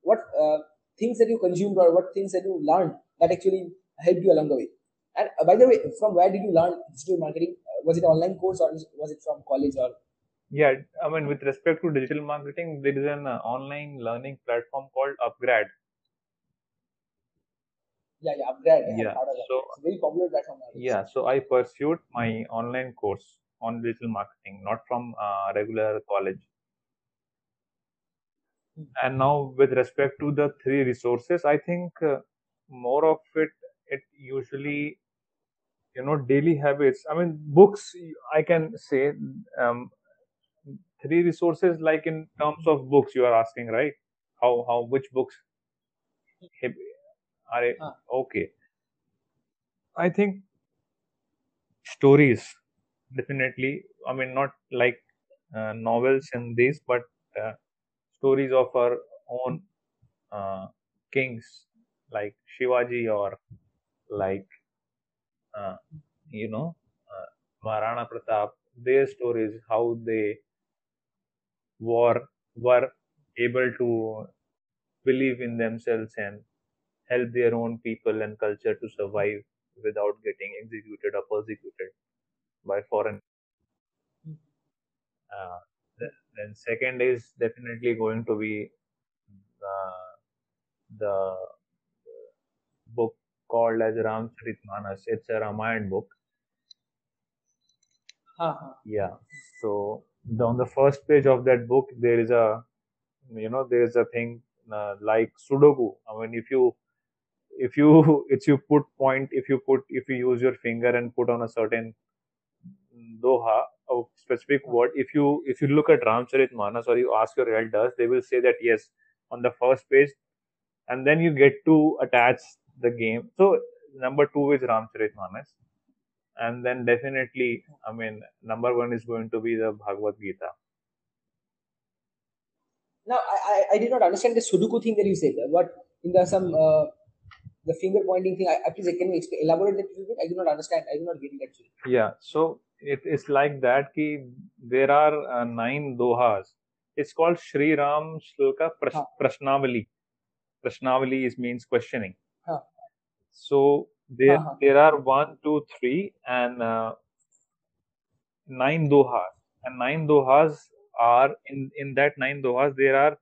what uh, things that you consumed or what things that you learned that actually helped you along the way. And uh, by the way, from where did you learn digital marketing? Was it online course or was it from college or?
Yeah, I mean, with respect to digital marketing, there is an uh, online learning platform called Upgrad.
Yeah, yeah, Upgrad.
Yeah, so
it's very popular platform.
Yeah, so I pursued my online course on digital marketing, not from uh, regular college. Hmm. And now, with respect to the three resources, I think uh, more of it it usually you know daily habits i mean books i can say um, three resources like in terms of books you are asking right? How how which books? Are
uh.
okay. I think stories definitely. I mean not like uh, novels and these but uh, stories of our own uh, kings like shivaji or like uh, you know uh, Maharana Pratap, their stories, how they were were able to believe in themselves and help their own people and culture to survive without getting executed or persecuted by foreign. Uh, then second is definitely going to be uh, the book called as Ramcharitmanas. It's a Ramayana book.
Uh-huh.
Yeah. So the, on the first page of that book, there is a, you know, there is a thing uh, like Sudoku. I mean, if you, if you, if you put point, if you put, if you use your finger and put on a certain doha, a specific word, if you, if you look at Ramcharitmanas or you ask your elders, they will say that yes, on the first page, and then you get to attach the game. So number two is Ramcharitmanas, and then definitely, I mean, number one is going to be the Bhagavad Gita.
Now, I, I, I did not understand the Sudoku thing that you said. What in the some uh, the finger pointing thing? I, please can you explain, elaborate that a little bit? I do not understand. I do not get it actually.
Yeah. So it is like that. Ki there are uh, nine dohas. It's called Sri Ram Shalaka Prash- Prashnavali. Prashnavali is means questioning.
Huh.
So there uh-huh. there are one, two, three, and uh, nine dohas. And nine dohas are in in that nine dohas there are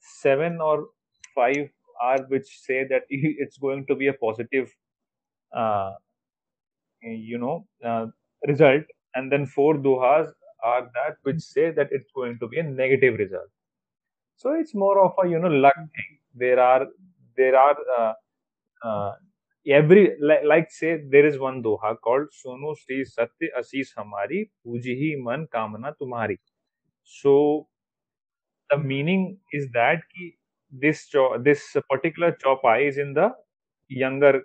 seven or five are which say that it's going to be a positive, uh, you know, uh, result, and then four dohas are that which say that it's going to be a negative result. So it's more of a you know luck thing. There are there are uh, uh, every like, like say there is one doha called Sono Sri Satya Asis Hamari Puji Man Kamana Tumhari. So the meaning is that ki this this particular chopai is in the younger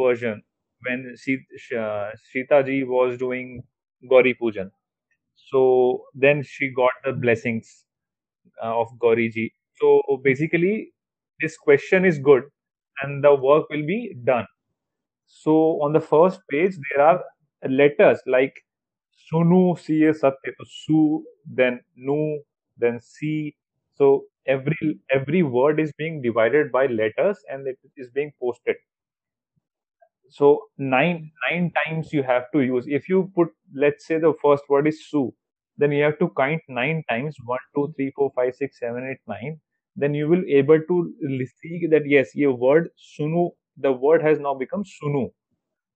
version when Sita ji was doing Gauri Pujan. So then she got the blessings uh, of Gauri ji. So basically, this question is good and the work will be done. So on the first page, there are letters like Sunu Siye Satya. So Su, then Nu, then Si. So every every word is being divided by letters and it is being posted. So nine nine times you have to use. If you put, let's say the first word is Su, then you have to count nine times one, two, three, four, five, six, seven, eight, nine then you will able to see that yes, your word sunu, the word has now become sunu.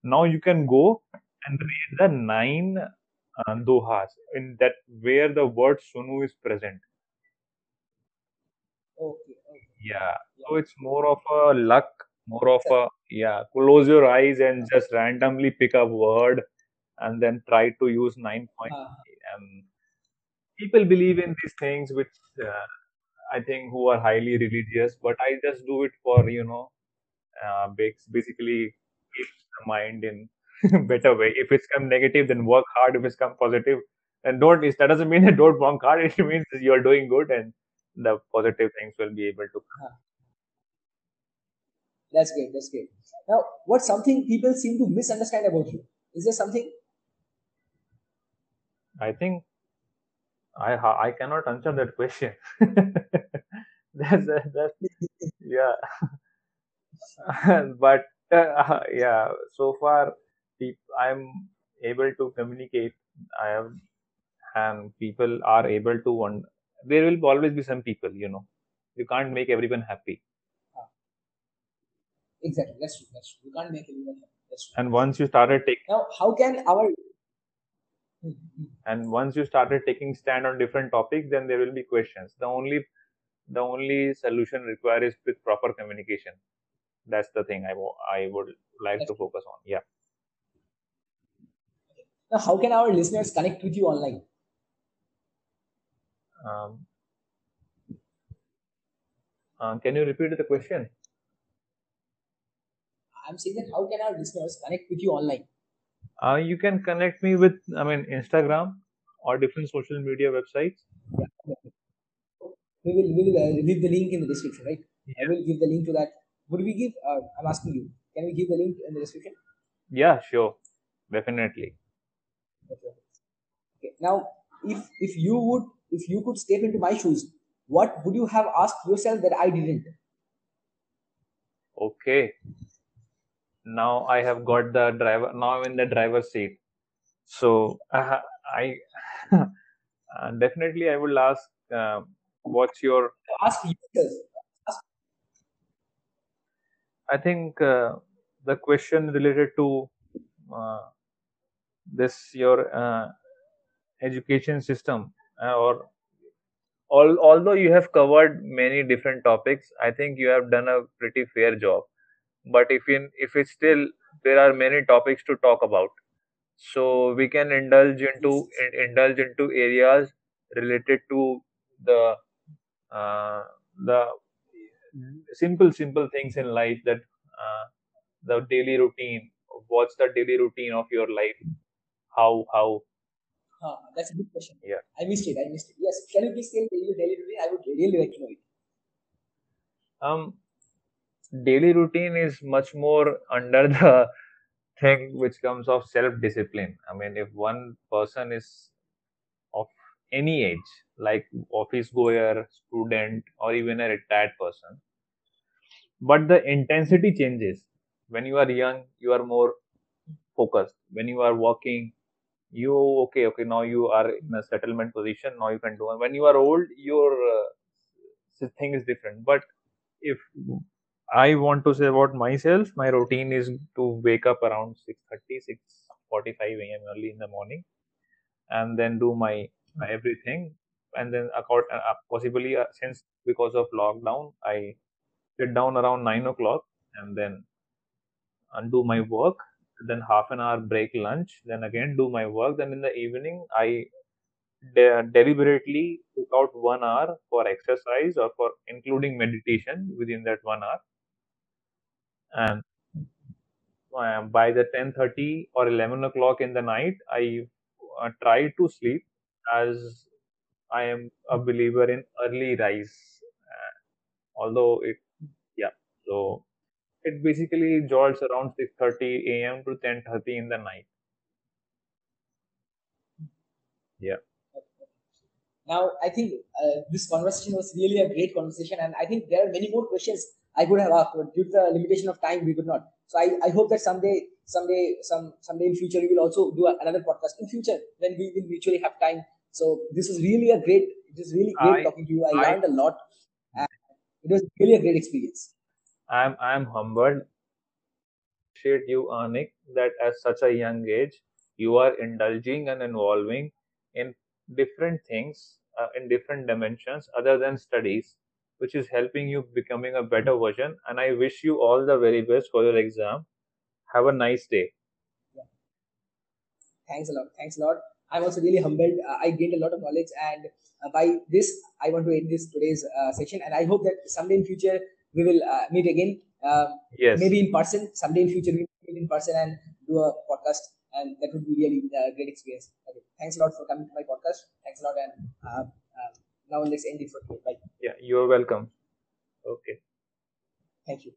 Now you can go and read the nine uh, dohas in that where the word sunu is present.
Okay. okay.
Yeah. So it's more of a luck, more of a yeah. Close your eyes and just randomly pick a word, and then try to use nine point. Uh-huh. And people believe in these things, which uh, I think who are highly religious, but I just do it for you know, uh, basically keep the mind in better way. If it's come negative, then work hard. If it's come positive, and don't. That doesn't mean that don't work hard. It means you're doing good, and the positive things will be able to.
Huh. That's great. That's great. Now, what's something people seem to misunderstand about you? Is there something?
I think I I cannot answer that question. that's, that's yeah. but uh, yeah, so far I'm able to communicate. I have, and people are able to. One, there will always be some people, you know. You can't make everyone happy.
Exactly, that's true. That's true. You can't make everyone happy.
And once you started taking
now, how can our
and once you started taking stand on different topics, then there will be questions. The only the only solution required is with proper communication. That's the thing I, I would like to focus on. Yeah.
Now, how can our listeners connect with you online?
Um, uh, can you repeat the question?
I'm saying that how can our listeners connect with you online?
Uh, you can connect me with, I mean, Instagram or different social media websites.
Yeah. We will, we will uh, leave the link in the description, right? Yeah. I will give the link to that. Would we give? Uh, I'm asking you. Can we give the link in the description?
Yeah, sure, definitely.
Okay. okay. Now, if if you would, if you could step into my shoes, what would you have asked yourself that I didn't?
Okay now I have got the driver. Now I'm in the driver's seat. So uh, I uh, definitely I will ask, uh, what's your
ask yourself.
I think uh, the question related to uh, this your uh, education system or all, although you have covered many different topics, I think you have done a pretty fair job but if in if it's still there are many topics to talk about. So we can indulge into indulge into areas related to the uh, the simple simple things in life that uh, the daily routine what's the daily routine of your life? How how?
Uh, that's a good question.
Yeah.
I missed it i missed it. Yes can you please tell me your daily routine? I would really like to know it.
Um daily routine is much more under the thing which comes of self discipline i mean if one person is of any age like office goer student or even a retired person but the intensity changes. When you are young you are more focused. When you are working you okay okay now you are in a settlement position now you can do. When you are old your uh, thing is different. But if I want to say about myself, my routine is to wake up around 6.30, 6.45 a.m. early in the morning and then do my, my everything. And then uh, possibly uh, since because of lockdown, I sit down around 9 o'clock and then undo my work. Then half an hour break lunch. Then again do my work. Then in the evening, I de- deliberately took out one hour for exercise or for including meditation within that one hour and uh, by the 10:30 or 11 o'clock in the night i uh, try to sleep as i am a believer in early rise uh, although it yeah so it basically jolts around 6:30 a.m. to 10:30 in the night yeah
now i think uh, this conversation was really a great conversation and i think there are many more questions I could have asked, but due to the limitation of time, we could not. So I, I hope that someday, someday, some someday in future, we will also do another podcast in future when we will mutually have time. So this is really a great, it is really great I, talking to you. I, I learned a lot. And it was really a great experience.
I'm I'm humbled. Appreciate you, Anik, that at such a young age you are indulging and involving in different things uh, in different dimensions other than studies which is helping you becoming a better version. And I wish you all the very best for your exam. Have a nice day.
Yeah. Thanks a lot. Thanks a lot. I'm also really humbled. Uh, I gained a lot of knowledge, and uh, by this, I want to end this today's uh, session. And I hope that someday in future we will uh, meet again. Um,
Yes.
Maybe in person. Someday in future we will meet in person and do a podcast, and that would be really a great experience. Okay. Thanks a lot for coming to my podcast. Thanks a lot, and uh, uh, now let's end it for today. Bye.
Yeah, you're welcome. Okay.
Thank you.